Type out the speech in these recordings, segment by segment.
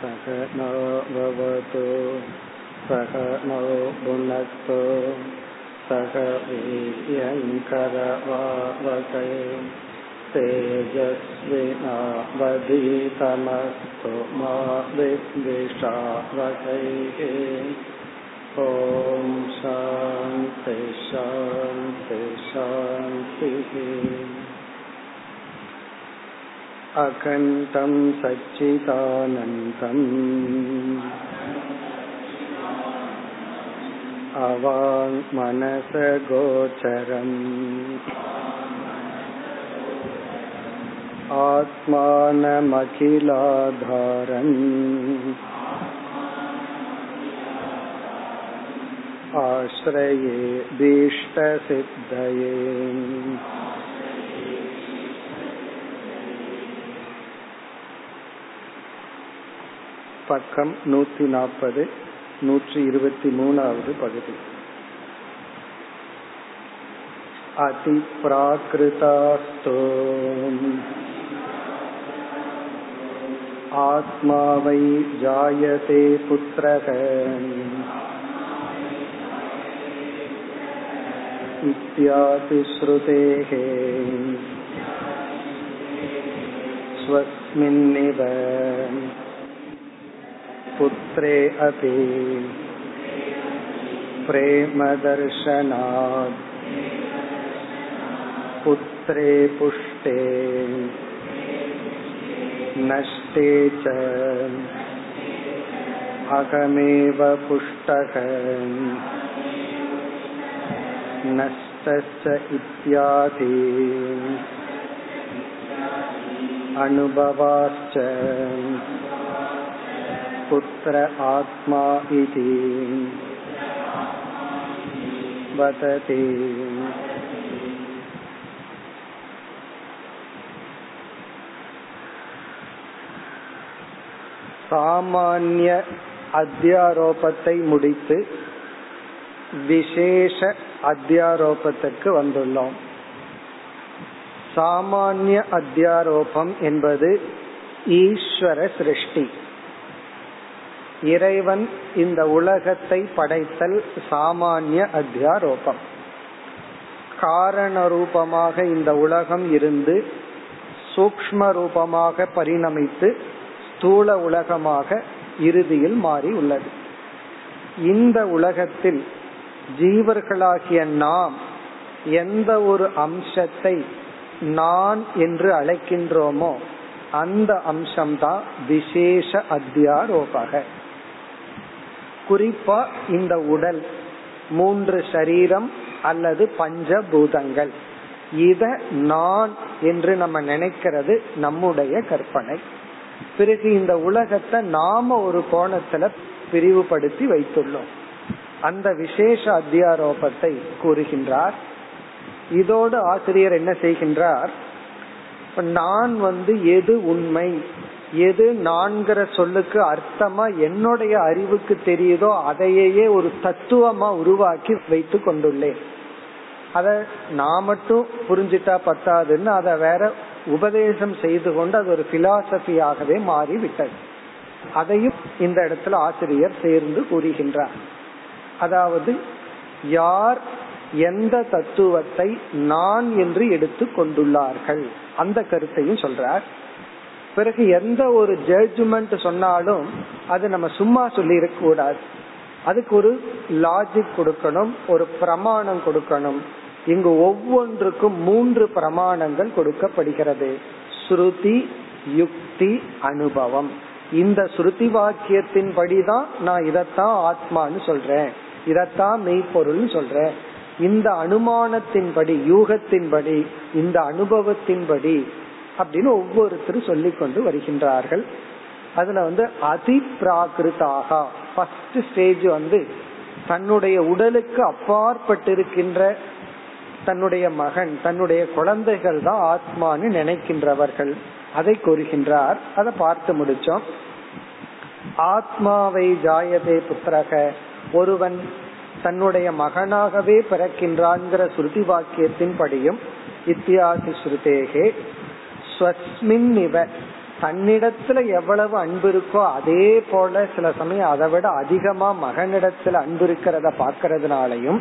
सहनो भवतु सहनो भुनक्तु सह वीर्यङ्करवावकै तेजस्विनावधीतमस्तु मा विद्विषावकैः ॐ शान्ति शान्ति शान्तिः अखण्डं सच्चिदानन्तम् अवाङ्मनसगोचरम् आत्मानमखिलाधारम्। आश्रये भीष्टसिद्धये பக்கம் நூத்தி நாற்பது நூற்றி இருபத்தி மூணாவது பகுதி அதிப்ராகிருதாஸ்தோ आत्मा वै जायते पुत्रः इत्यादि श्रुतेः स्वस्मिन्निव पुत्रे अपि प्रेमदर्शनात् पुत्रे पुष्टे नष्टे च अहमेव पुष्टः नष्टश्च इत्यादि अनुभवाश्च पुत्र आत्मा इति वदति சாமானிய அத்தியாரோபத்தை முடித்து விசேஷ அத்தியாரோபத்திற்கு வந்துள்ளோம் சாமானிய அத்தியாரோபம் என்பது ஈஸ்வர சிருஷ்டி இறைவன் இந்த உலகத்தை படைத்தல் சாமானிய அத்தியாரோபம். காரண ரூபமாக இந்த உலகம் இருந்து சூக்ம ரூபமாக பரிணமித்து ஸ்தூல உலகமாக இறுதியில் மாறி உள்ளது. இந்த உலகத்தில் ஜீவர்களாகிய நாம் எந்த ஒரு அம்சத்தை நான் என்று அழைக்கின்றோமோ அந்த அம்சம்தான் விசேஷ அத்தியாரோபக. குறிப்பா இந்த உடல் மூன்று சரீரம் அல்லது பஞ்சபூதங்கள். இத நான் என்று நம்ம நினைக்கிறது நம்முடைய கற்பனை. பிறகு இந்த உலகத்தை நாம ஒரு கோணத்துல பிரிவுபடுத்தி வைத்துள்ளோம். அந்த விசேஷ அத்தியாரோபத்தை கூறுகின்றார். இதோடு ஆசிரியர் என்ன செய்கின்றார்? நான் வந்து எது உண்மை? எது நான்கிற சொல்லுக்கு அர்த்தமா என்னுடைய அறிவுக்கு தெரியுதோ அதையே ஒரு தத்துவமா உருவாக்கி வைத்து கொண்டுள்ளேன். அத நான் மட்டும் புரிஞ்சிட்டா பத்தாதுன்னு அதை வேற உபதேசம் செய்து கொண்டு அது ஒரு பிலாசபியாகவே மாறிவிட்டது. அதையும் இந்த இடத்துல ஆசிரியர் சேர்ந்து கூறுகின்றார். அதாவது யார் எந்த தத்துவத்தை நான் என்று எடுத்து கொண்டுள்ளார்கள்? அந்த கருத்தையும் சொல்றார். பிறகு எந்த ஒரு ஜட்ஜ்மெண்ட் சொன்னாலும் அது நம்ம சும்மா சொல்லி கூடாது. அதுக்கு ஒரு லாஜிக் கொடுக்கணும் ஒரு பிரமாணம் கொடுக்கணும். இங்கு ஒவ்வொன்றுக்கும் மூன்று பிரமாணங்கள் கொடுக்கப்படுகிறது. ஸ்ருதி யுக்தி அனுபவம். இந்த ஸ்ருதி வாக்கியத்தின் படிதான் நான் இதத்தான் ஆத்மான்னு சொல்றேன். இதத்தான் மெய்ப்பொருள் சொல்றேன். இந்த அனுமானத்தின்படி யூகத்தின்படி இந்த அனுபவத்தின்படி அப்படின்னு ஒவ்வொருத்தரும் சொல்லி கொண்டு வருகின்றார்கள். அதுல வந்து அதி பிராகிருதாக ஃபர்ஸ்ட் ஸ்டேஜ் வந்து தன்னுடைய உடலுக்கு அப்பாற்பட்டிருக்கின்ற தன்னுடைய மகன் தன்னுடைய குழந்தைகள் தான் ஆத்மான்னு நினைக்கின்றவர்கள். அதை கூறுகின்றார். அதை பார்த்து முடிச்சோம். ஆத்மாவை ஜாயதே புத்திரக. ஒருவன் தன்னுடைய மகனாகவே பிறக்கின்றான்கிற ஸ்ருதி வாக்கியத்தின் படியும் இத்தியாசி ஸ்ருதேகே ஸ்வஸ்மின் இவ தன்னிடத்துல எவ்வளவு அன்பு இருக்கோ அதே போல சில சமயம் அதை விட அதிகமா மகனிடத்துல அன்பு இருக்கிறத பாக்கிறதுனாலையும்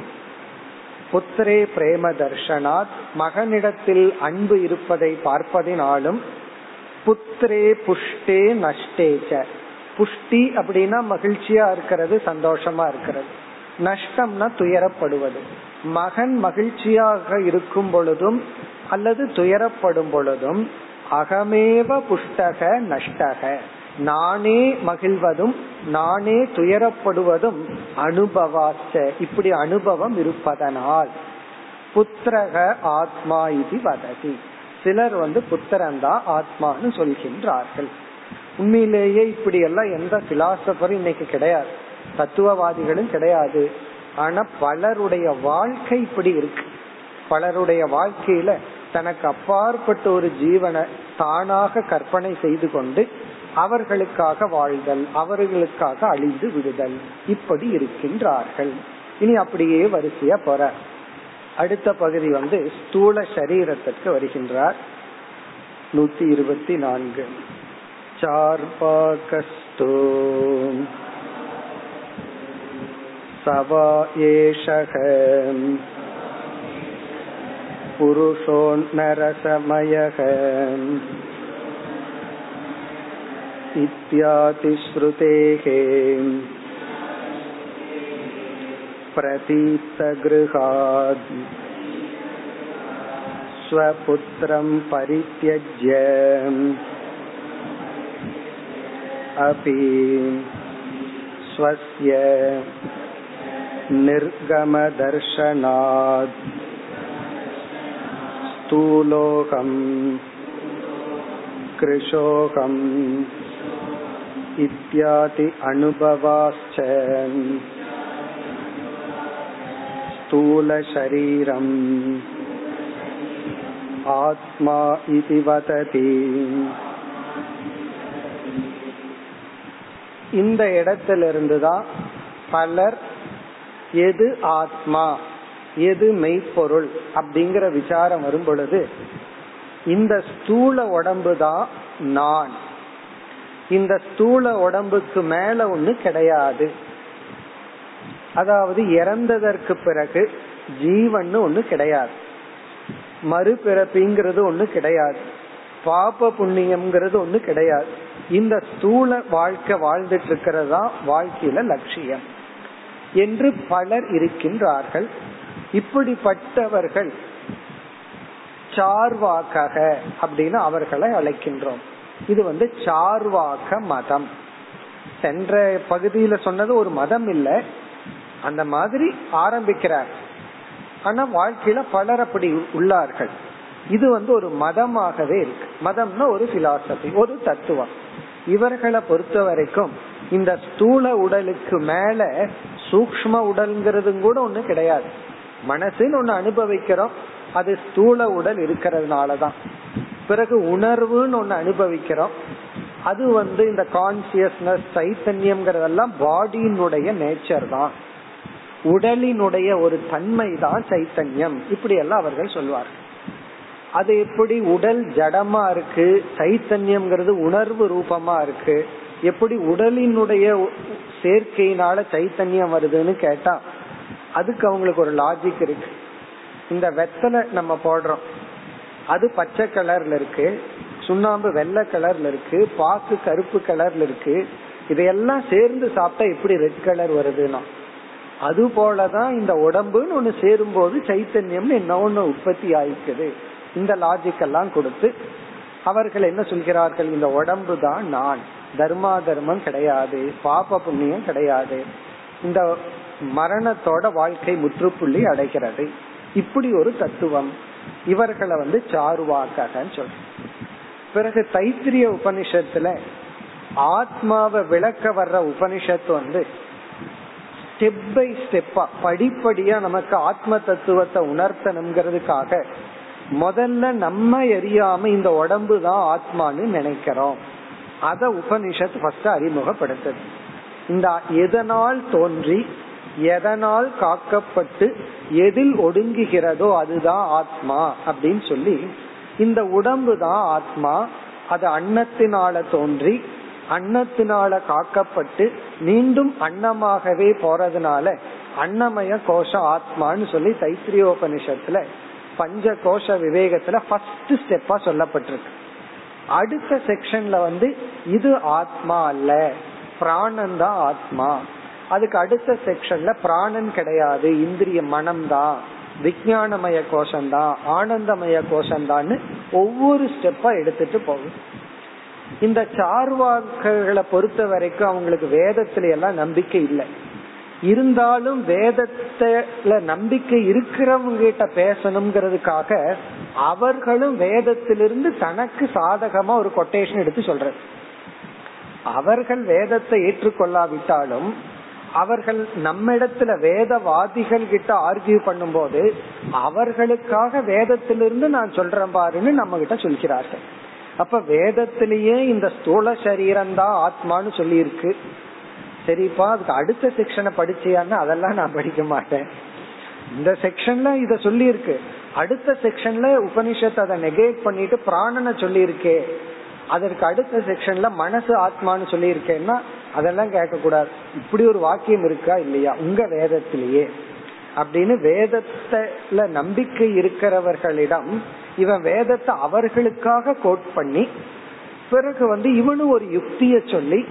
புத்திரே பிரேம தர்ஷனாத் மகனிடத்தில் அன்பு இருப்பதை பார்ப்பதினாலும் புத்திரே புஷ்டே நஷ்டேச்ச. புஷ்டி அப்படின்னா மகிழ்ச்சியா இருக்கிறது சந்தோஷமா இருக்கிறது. நஷ்டம்னா துயரப்படுவது. மகன் மகிழ்ச்சியாக இருக்கும் பொழுதும் அல்லது துயரப்படும் பொழுதும் அகமேவ புஷ்டக நஷ்டக. நானே மகிழ்வதும் நானே துயரப்படுவதும் அனுபவாச்ச. இப்படி அனுபவம் இருப்பதனால் புத்திரக ஆத்மா இது வததி. சிலர் வந்து புத்திரன் தான் ஆத்மான்னு சொல்கின்றார்கள். உண்மையிலேயே இப்படி எல்லாம் எந்த பிலாசபரும் இன்னைக்கு கிடையாது. தத்துவவாதிகளும் கிடையாது. ஆனா பலருடைய வாழ்க்கை இப்படி இருக்கு. பலருடைய வாழ்க்கையில தனக்கு அப்பாற்பட்ட ஒரு ஜீவனை தானாக கற்பனை செய்து கொண்டு அவர்களுக்காக வாழ்தல் அவர்களுக்காக அழிந்து விடுதல் இப்படி இருக்கின்றார்கள் இனி அப்படியே வரிசையா போற அடுத்த பகுதி வந்து ஸ்தூல சரீரத்திற்கு வருகின்றார் நூத்தி இருபத்தி நான்கு चार्पाकस्तु सवा एषः पुरुषोन्नरसमयः इत्यादिश्रुतेः प्रतीतगृहात् स्वपुत्रं परित्यज्य अपि स्वस्य निर्गमदर्शनात् स्थूलोऽहम् कृशोऽहम् इत्यादि अनुभवाश्च स्थूलशरीरम् आत्मा इति वदति இந்த இடத்திலிருந்து தான் பலர் எது ஆத்மா எது மெய்ப்பொருள் அப்படிங்கிற விசாரம் வரும் பொழுது இந்த ஸ்தூல உடம்பு தான் நான். இந்த ஸ்தூல உடம்புக்கு மேல ஒண்ணு கிடையாது. அதாவது இறந்ததற்கு பிறகு ஜீவன் ஒண்ணு கிடையாது. மறுபிறப்பிங்கிறது ஒண்ணு கிடையாது. பாப புண்ணியம்ங்கிறது ஒண்ணு கிடையாது. இந்த ஸ்தூல வாழ்க்கை வாழ்ந்துட்டு இருக்கிறதா வாழ்க்கையில லட்சியம். என்று பலர் இருக்கின்றார்கள். இப்படிப்பட்டவர்கள் சார்வாக்கக அப்படின்னு அவர்களை அழைக்கின்றோம். இது வந்து சார்வாக்க மதம். சென்ற பகுதியில சொன்னது ஒரு மதம் இல்ல. அந்த மாதிரி ஆரம்பிக்கிறார். ஆனா வாழ்க்கையில பலர் அப்படி உள்ளார்கள். இது வந்து ஒரு மதமாகவே இருக்கு. மதம்னா ஒரு பிலாசபி ஒரு தத்துவம். இவர்களை பொறுத்த வரைக்கும் இந்த ஸ்தூல உடலுக்கு மேல சூக்ம உடல்ங்கிறது கூட ஒண்ணு கிடையாது. மனசுன்னு ஒண்ணு அனுபவிக்கிறோம் அது ஸ்தூல உடல் இருக்கிறதுனாலதான். பிறகு உணர்வுன்னு ஒண்ணு அனுபவிக்கிறோம் அது வந்து இந்த கான்சியஸ்னஸ் சைத்தன்யம்ங்கிறதெல்லாம் பாடியினுடைய நேச்சர் தான். உடலினுடைய ஒரு தன்மை தான் சைத்தன்யம். இப்படி எல்லாம் அவர்கள் சொல்வார்கள். அது எப்படி உடல் ஜடமா இருக்கு சைத்தன்யம்ங்கிறது உணர்வு ரூபமா இருக்கு எப்படி உடலினுடைய சேர்க்கையினால சைத்தன்யம் வருதுன்னு கேட்டா அதுக்கு அவங்களுக்கு ஒரு லாஜிக் இருக்கு. இந்த வெத்தலை நம்ம போடுறோம். அது பச்சை கலர்ல இருக்கு சுண்ணாம்பு வெள்ளை கலர்ல இருக்கு பாக்கு கருப்பு கலர்ல இருக்கு. இதையெல்லாம் சேர்ந்து சாப்பிட்டா எப்படி ரெட் கலர் வருதுன்னா? அது போலதான் இந்த உடம்புன்னு ஒண்ணு சேரும் போது சைத்தன்யம்னு என்ன ஒண்ணு உற்பத்தி ஆயிக்குது. இந்த லாஜிக் எல்லாம் கொடுத்து அவர்கள் என்ன சொல்கிறார்கள்? இந்த உடம்பு தான் நான். தர்மா தர்மம் கிடையாது. பாப புண்ணியம் கிடையாது. இந்த மரணத்தோட வாழ்க்கை முற்றுப்புள்ளி அடைகிறது. இப்படி ஒரு தத்துவம் இவர்களை வந்து சாருவாக்கன்னு சொல்ற பிறகு தைத்திரிய உபனிஷத்துல ஆத்மாவை விளக்க வர்ற உபனிஷத்து வந்து ஸ்டெப் பை ஸ்டெப்பா படிப்படியா நமக்கு ஆத்ம தத்துவத்தை உணர்த்தணுங்கிறதுக்காக முதல்ல நம்ம எரியாம இந்த உடம்பு தான் ஆத்மான்னு நினைக்கிறோம். அத உபனிஷத் ஃபர்ஸ்ட் அறிமுகப்படுத்துது. இந்த எதனால் தோன்றி எதனால் காக்கப்பட்டு எதில் ஒடுங்குகிறதோ அதுதான் ஆத்மா அப்படின்னு சொல்லி இந்த உடம்பு தான் ஆத்மா. அது அன்னத்தினால தோன்றி அன்னத்தினால காக்கப்பட்டு மீண்டும் அன்னமாகவே போறதுனால அன்னமய கோஷம் ஆத்மான்னு சொல்லி தைத்திரியோபனிஷத்துல பஞ்ச கோஷ விவேகத்துல ஃபர்ஸ்ட் ஸ்டெப்பா சொல்லப்பட்டிருக்கு. அடுத்த செக்ஷன்ல வந்து இது ஆத்மா அல்ல பிராணன் தான் ஆத்மா. அதுக்கு அடுத்த செக்ஷன்ல பிராணன் கிடையாது இந்திரிய மனம் தான் விஜயானமய கோஷம் தான் ஆனந்தமய கோஷம் தான் ஒவ்வொரு ஸ்டெப்பா எடுத்துட்டு போகும். இந்த சார்வாக்களை பொறுத்த வரைக்கும் அவங்களுக்கு வேதத்துல எல்லாம் நம்பிக்கை இல்லை. இருந்தாலும் வேதத்துல நம்பிக்கை இருக்கிறவங்க கிட்ட பேசணுங்கிறதுக்காக அவர்களும் வேதத்திலிருந்து தனக்கு சாதகமா ஒரு கொட்டேஷன் எடுத்து சொல்ற அவர்கள் வேதத்தை ஏற்றுக்கொள்ளாவிட்டாலும் அவர்கள் நம்மிடத்துல வேதவாதிகள் கிட்ட ஆர்கியூ பண்ணும்போது அவர்களுக்காக வேதத்திலிருந்து நான் சொல்றேன் பாருன்னு நம்ம கிட்ட சொல்கிறார்கள். அப்ப வேதத்திலேயே இந்த ஸ்தூல சரீரம் தான் ஆத்மான்னு சொல்லி இருக்கு சரிப்பா அதுக்கு அடுத்த செக்ஷனை படிச்சியான்னு அதெல்லாம் நான் படிக்க மாட்டேன். இந்த செக்ஷன்ல இத சொல்லி இருக்கு அடுத்த செக்ஷன்ல உபனிஷத்தை அதை நெகேட் பண்ணிட்டு பிராணனை சொல்லி இருக்கே அதற்கு அடுத்த செக்ஷன்ல மனசு ஆத்மான்னு சொல்லி இருக்கேன்னா அதெல்லாம் கேட்க கூடாது இப்படி ஒரு வாக்கியம் இருக்கா இல்லையா? உங்க வேதத்திலேயே. அப்படின்னு வேதத்துல நம்பிக்கை இருக்கிறவர்களிடம் இவன் வேதத்தை அவர்களுக்காக கோட் பண்ணி பிறகு வந்து இவனு ஒரு யுக்திய சொல்லி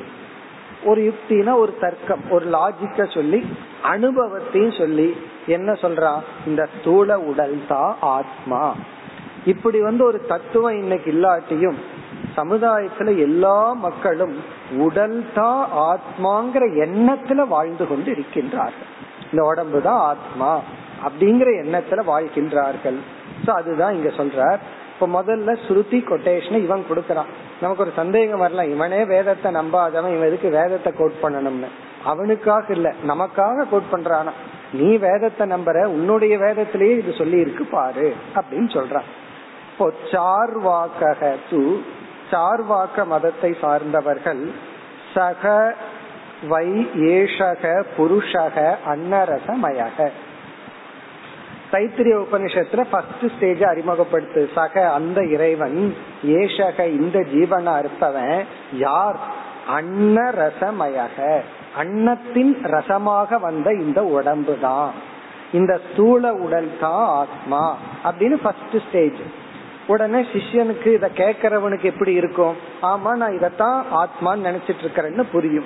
ஒரு யுக்தினா ஒரு தர்க்கம் ஒரு லாஜிக்க சொல்லி அனுபவத்தையும் சொல்லி என்ன சொல்றான் இந்த ஸ்தூல உடல் தான் ஆத்மா. இப்படி வந்து ஒரு தத்துவம் இன்னைக்கு இல்லாட்டியும் சமுதாயத்துல எல்லா மக்களும் உடல் தான் ஆத்மாங்கிற எண்ணத்துல வாழ்ந்து கொண்டு இருக்கின்றார்கள். இந்த உடம்பு தான் ஆத்மா அப்படிங்கிற எண்ணத்துல வாழ்கின்றார்கள். சோ அதுதான் இங்க சொல்றார். இப்ப முதல்ல ஸ்ருதி கொட்டேஷன் இவன் கொடுக்கறான். நமக்கு ஒரு சந்தேகம் வரலாம். இவனே வேதத்தை நம்பாதவன் இவன் எதுக்கு வேதத்தை கோட் பண்ணணும்னு. அவனுக்காக இல்ல நமக்காக கோட் பண்றானா? நீ வேதத்தை நம்புற உன்னுடைய வேதத்திலேயே இது சொல்லி இருக்கு பாரு அப்படின்னு சொல்றான். இப்போ சார்வாக்கக து சார்வாக்க மதத்தை சார்ந்தவர்கள் சக வை ஏஷக புருஷக அன்னரசமயக. தைத்திரிய உபனிஷத்துல ஃபர்ஸ்ட் ஸ்டேஜ் அறிமுகப்படுத்து. சக அந்த இறைவன் ஏஷக இந்த ஜீவனா இருப்பவன் யார்? அன்னரசமயக. அன்னத்தின் ரசமாக வந்த இந்த உடம்பு தான் இந்த ஸ்தூல உடல் தான் ஆத்மா. அப்படின்னு ஃபர்ஸ்ட் ஸ்டேஜ் உடனே சிஷ்யனுக்கு இத கேக்கிறவனுக்கு எப்படி இருக்கும்? ஆமா நான் இதத்தான் ஆத்மான்னு நினைச்சிட்டு இருக்கிறேன்னு புரியும்.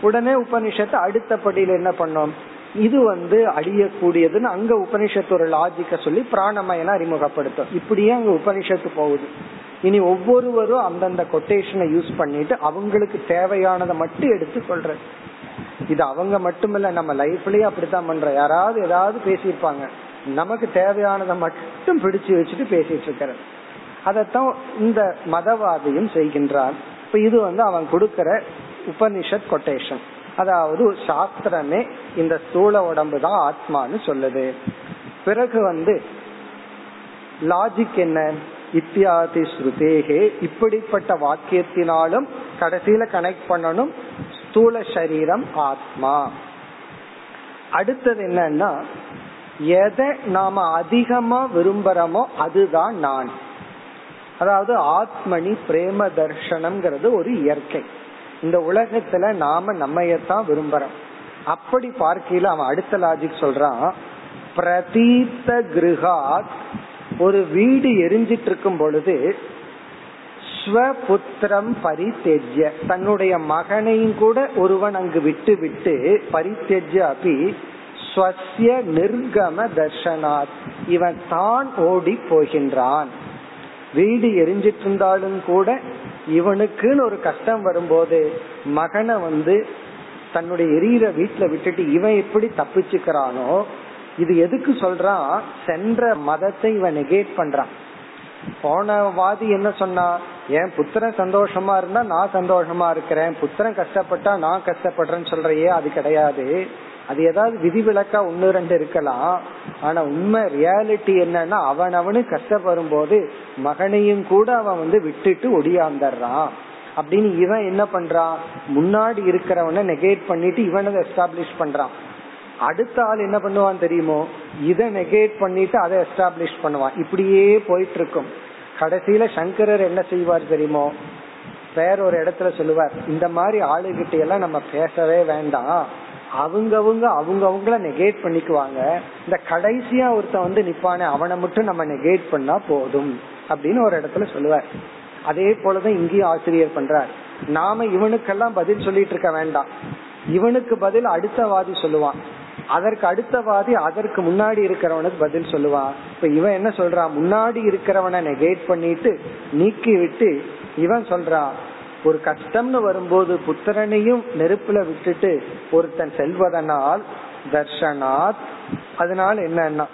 உடனே உபனிஷத்து அடுத்த படியில என்ன பண்ணோம்? இது வந்து அழியக்கூடியதுன்னு அங்க உபனிஷத்து ஒரு லாஜிக்க சொல்லி பிராணமயன அறிமுகப்படுத்தும். இப்படியே அங்க உபனிஷத்து போகுது. இனி ஒவ்வொருவரும் அந்தந்த கொட்டேஷனை யூஸ் பண்ணிட்டு அவங்களுக்கு தேவையானதை மட்டும் எடுத்து சொல்றது. இது அவங்க மட்டுமில்ல நம்ம லைஃப்லயே அப்படித்தான் பண்றோம். யாராவது ஏதாவது பேசியிருப்பாங்க. நமக்கு தேவையானதை மட்டும் பிடிச்சு வச்சுட்டு பேசிட்டு இருக்கிறது. அதைத்தான் இந்த மதவாதியும் செய்கின்றான். இப்ப இது வந்து அவன் கொடுக்கிற உபனிஷத் கொட்டேஷன் அதாவது சாஸ்திரமே இந்த ஸ்தூல உடம்பு தான் ஆத்மான்னு சொல்லுது. பிறகு வந்து லாஜிக் என்ன? இத்தியாதி ஸ்ருதேகே இப்படிப்பட்ட வாக்கியத்தினாலும் கடைசியில கனெக்ட் பண்ணணும் ஸ்தூல சரீரம் ஆத்மா. அடுத்தது என்னன்னா எதை நாம அதிகமா விரும்புறோமோ அதுதான் நான். அதாவது ஆத்மனி பிரேம தர்ஷனம்ங்கிறது ஒரு இயற்கை. இந்த உலகத்துல நாம நம்மையத்தான் விரும்புறோம். அப்படி பார்க்கையில அவன் அடுத்த லாஜிக் சொல்றான் பிரதீத்த கிருஹாத் ஒரு வீடு எரிஞ்சிட்டு இருக்கும் பொழுது ஸ்வபுத்திரம் பரித்தெஜ்ய. தன்னுடைய மகனையும் கூட ஒருவன் அங்கு விட்டு விட்டு பரித்தெஜ்ய அபி ஸ்வசிய நிர்கம தர்ஷனாத். இவன் தான் ஓடி போகின்றான். வீடு எரிஞ்சிட்டு இருந்தாலும் கூட இவனுக்குன்னு ஒரு கஷ்டம் வரும்போது மகனை வந்து தன்னுடைய எரியிற வீட்டுல விட்டுட்டு இவன் எப்படி தப்பிச்சுக்கிறானோ இது எதுக்கு சொல்றான்? சென்ற மதத்தை இவன் நெகேட் பண்றான். போன வாதி என்ன சொன்னா என் புத்திரன் சந்தோஷமா இருந்தா நான் சந்தோஷமா இருக்கிறேன். புத்திரன் கஷ்டப்பட்டா நான் கஷ்டப்படுறேன்னு சொல்றையே அது கிடையாது. அது ஏதாவது விதிவிலக்கா ஒன்னு ரெண்டு இருக்கலாம். ஆனா உண்மை ரியாலிட்டி என்னன்னா அவன் அவனு கஷ்டப்படும் போது மகனையும் கூட அவன் வந்து விட்டுட்டு ஒடியாந்துடுறான். அப்படின்னு இவன் என்ன பண்றான்? முன்னாடி இருக்கிறவன நெகேட் பண்ணிட்டு இவனை எஸ்டாப்ளிஷ் பண்றான். அடுத்த ஆள் என்ன பண்ணுவான் தெரியுமோ? இதை நெகேட் பண்ணிட்டு அதை எஸ்டாப்ளிஷ் பண்ணுவான். இப்படியே போயிட்டு இருக்கும் கடைசியில சங்கரர் என்ன செய்வார் தெரியுமோ? வேற ஒரு இடத்துல சொல்லுவார் இந்த மாதிரி ஆளுகிட்ட எல்லாம் நம்ம பேசவே வேண்டாம். அவங்கவுங்க அவங்கவுங்கள நெகேட் பண்ணிக்குவாங்க. இந்த கடைசியா ஒருத்தன் வந்து நிப்பானே அவனை மட்டும் நம்ம நெகேட் பண்ணா போதும் அப்படின்னு ஒரு இடத்துல சொல்லுவார். அதே போலதான் இங்கேயும் ஆசிரியர் பண்றார். நாம இவனுக்கெல்லாம் பதில் சொல்லிட்டு இருக்க வேண்டாம். இவனுக்கு பதில் அடுத்த வாதி சொல்லுவான். அதற்கு அடுத்தவாதி அதற்கு முன்னாடி இருக்கிறவனுக்கு பதில் சொல்லுவா. இப்ப இவன் என்ன சொல்றான் முன்னாடி இருக்கிறவனை நெகேட் பண்ணிட்டு நீக்கி விட்டு இவன் சொல்றான் ஒரு கஷ்டம்னு வரும்போது புத்திரனையும் நெருப்புல விட்டுட்டு ஒருத்தன் செல்வதனால் தர்ஷனாத். அதனால என்னன்னா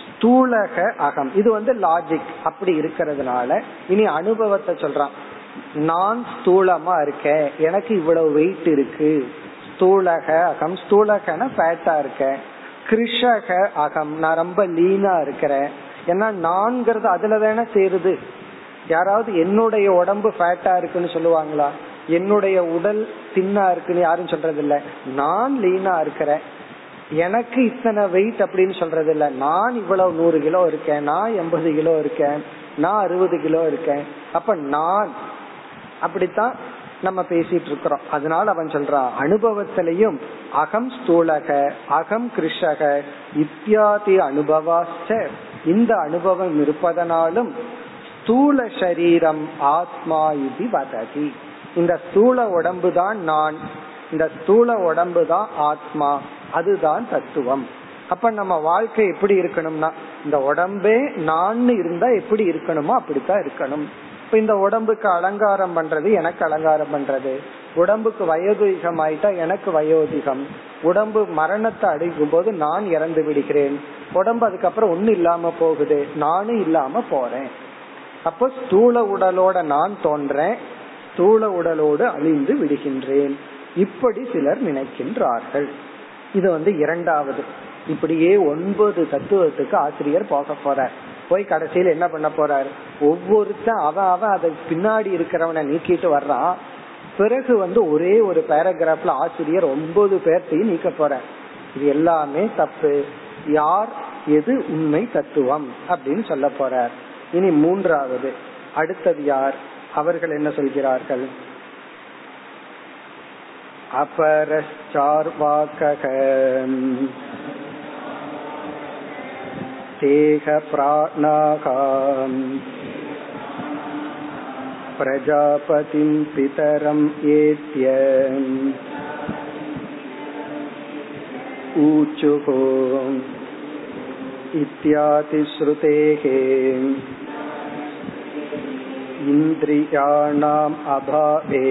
ஸ்தூலக அகம். இது வந்து லாஜிக் அப்படி இருக்கிறதுனால இனி அனுபவத்தை சொல்றான். நான் ஸ்தூலமா இருக்கேன். எனக்கு இவ்வளவு வெயிட் இருக்கு. ஸ்தூலக அகம். ஸ்தூலகன ஃபேட்டா இருக்கேன் கிருஷக அகம். நான் ரொம்ப லீனா இருக்கிறேன். ஏன்னா நான்கிறது அதுல தானே சேருது. யாராவது என்னுடைய உடம்பு ஃபேட்டா இருக்குன்னு சொல்லுவாங்களா? என்னுடைய உடல் தின்னா இருக்குன்னு யாரும் சொல்றது இல்ல நான் லீனா இருக்கிறேன். எனக்கு இத்தனை வெயிட் அப்படின்னு சொல்றது இல்ல நான் இவ்வளவு நூறு கிலோ இருக்கேன். நான் எண்பது கிலோ இருக்கேன். நான் அறுபது கிலோ இருக்கேன். அப்ப நான் அப்படித்தான் நம்ம பேசிட்டு இருக்கிறோம் அதனால அவன் சொல்றான் அனுபவத்திலையும் அகம் ஸ்தூலக அகம் கிருஷக இத்தியாதி அனுபவாச்ச இந்த அனுபவம் இருப்பதனாலும் ஸ்தூல சரீரம் ஆத்மா இது வததி. இந்த ஸ்தூல உடம்பு தான் நான் இந்த ஸ்தூல உடம்பு தான் ஆத்மா அதுதான் தத்துவம். அப்ப நம்ம வாழ்க்கை எப்படி இருக்கணும்னா இந்த உடம்பே நான் இருந்தா எப்படி இருக்கணுமோ அப்படித்தான் இருக்கணும். இப்ப இந்த உடம்புக்கு அலங்காரம் பண்றது எனக்கு அலங்காரம் பண்றது. உடம்புக்கு வயோதிகம் ஆயிட்டா எனக்கு வயோதிகம். உடம்பு மரணத்தை அடைக்கும் போது நான் இறந்து விடுகிறேன். உடம்பு அதுக்கப்புறம் ஒண்ணு இல்லாம போகுது. நானும் இல்லாம போறேன். அப்போ ஸ்தூல உடலோட நான் தோன்றேன். ஸ்தூல உடலோடு அழிந்து விடுகின்றேன். இப்படி சிலர் நினைக்கின்றார்கள். இது வந்து இரண்டாவது. இப்படியே ஒன்பது தத்துவத்துக்கு ஆசிரியர் போக போறார். போய் கடைசியில் என்ன பண்ண போறார் ஒவ்வொருத்தன் அவன் அவன் அதை பின்னாடி இருக்கிறவனை நீக்கிட்டு வர்றான் பிறகு வந்து ஒரே ஒரு பேராகிராஃப்ல ஆசிரியர் ஒன்பது பேர்த்தையும் நீக்க போற இது எல்லாமே தப்பு யார் எது உண்மை தத்துவம் அப்படின்னு சொல்ல போறார் இனி மூன்றாவது அடுத்தது யார் அவர்கள் என்ன சொல்கிறார்கள் अपरश्चार्वाकः तेह प्राणाः प्रजापतिं पितरम् एत्य ऊचुः इत्यादिश्रुतेः इन्द्रियाणाम् अभावे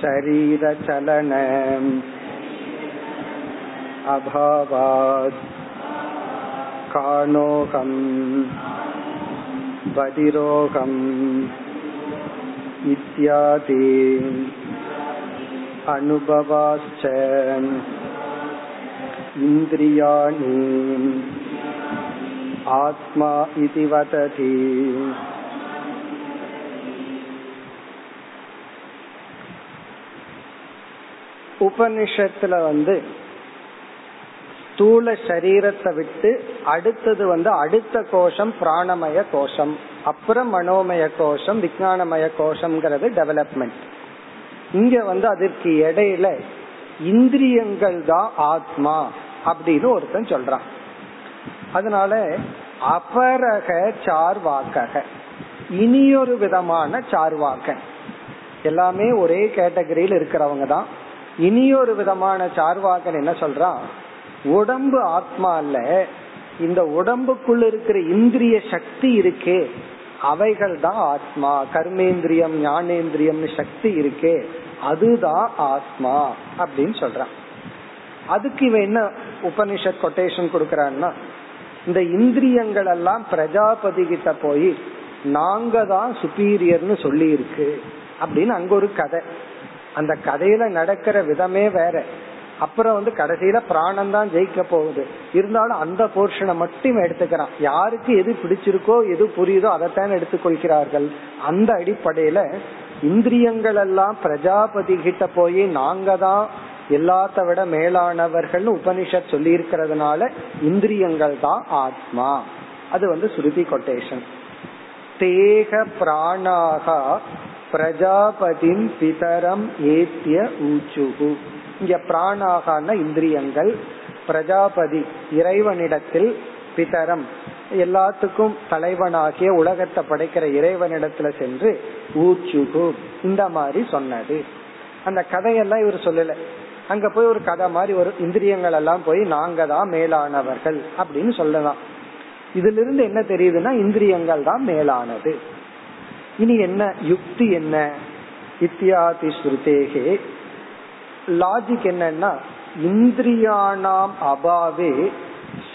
शरीरचलन अभावात् काणोऽहम् बधिरोगम् इत्यादि अनुभवाश्च इन्द्रियाणि आत्मा इति वदति உபனிஷத்துல வந்து ஸ்தூல சரீரத்தை விட்டு அடுத்தது வந்து அடுத்த கோஷம் பிராணமய கோஷம். அப்புறம் மனோமய கோஷம் விஜயானமய கோஷம்ங்கிறது டெவலப்மெண்ட் இங்க வந்து அதற்கு இடையில இந்திரியங்கள் தான் ஆத்மா அப்படின்னு ஒருத்தன் சொல்றான். அதனால அபரக சார்வாக்கக. இனியொரு விதமான சார்வாக்கன். எல்லாமே ஒரே கேட்டகரியில் இருக்கிறவங்க தான். இனியொரு விதமான சார்வாகன் என்ன சொல்றான்? உடம்பு ஆத்மா அல்ல. இந்த உடம்புக்குள்ள இருக்கிற இந்திரிய சக்தி இருக்கே. அவைகள் தான் ஆத்மா. கர்மேந்திரியம் ஞானேந்திரியம் சக்தி இருக்கே. அதுதான் ஆத்மா அப்படின்னு சொல்றான். அதுக்கு இவன் என்ன உபனிஷத் கொட்டேஷன் கொடுக்கறான்னா இந்த இந்திரியங்கள் எல்லாம் பிரஜாபதி கிட்ட போய் நாங்க தான் சுப்பீரியர்னு சொல்லி இருக்கு அப்படின்னு அங்க ஒரு கதை. அந்த கதையில நடக்கிற விதமே வேற. அப்புறம் வந்து கடைசியில பிராணம் தான் ஜெயிக்க போகுது. இருந்தாலும் அந்த போர்ஷனை மட்டும் எடுத்துக்கிறான். யாருக்கு எது பிடிச்சிருக்கோ எது புரியுதோ அதைத்தான் எடுத்துக்கொள்கிறார்கள். அந்த அடிப்படையில இந்திரியங்கள் எல்லாம் பிரஜாபதி கிட்ட போய் நாங்க தான் எல்லாத்த விட மேலானவர்கள் உபனிஷத் சொல்லி இருக்கிறதுனால இந்திரியங்கள் தான் ஆத்மா. அது வந்து ஸ்ருதி கொட்டேஷன் தேக பிராணாகா பிரஜாபதி பிதரம் ஏத்திய ஊச்சுகு இங்க பிராணாகான இந்திரியங்கள் பிரஜாபதி இறைவனிடத்தில் பிதரம் எல்லாத்துக்கும் தலைவனாகிய உலகத்தை படைக்கிற இறைவனிடத்துல சென்று ஊச்சுகு இந்த மாதிரி சொன்னது. அந்த கதையெல்லாம் இவர் சொல்லல. அங்க போய் ஒரு கதை மாதிரி ஒரு இந்திரியங்கள் எல்லாம் போய் நாங்க தான் மேலானவர்கள் அப்படின்னு சொல்லலாம். இதுல இருந்து என்ன தெரியுதுன்னா இந்திரியங்கள் தான் மேலானது. இனி என்ன யுக்தி என்ன? இத்தியாதி ஸ்ருதேகே லாஜிக் என்னன்னா இந்திரியானாம் அபாவே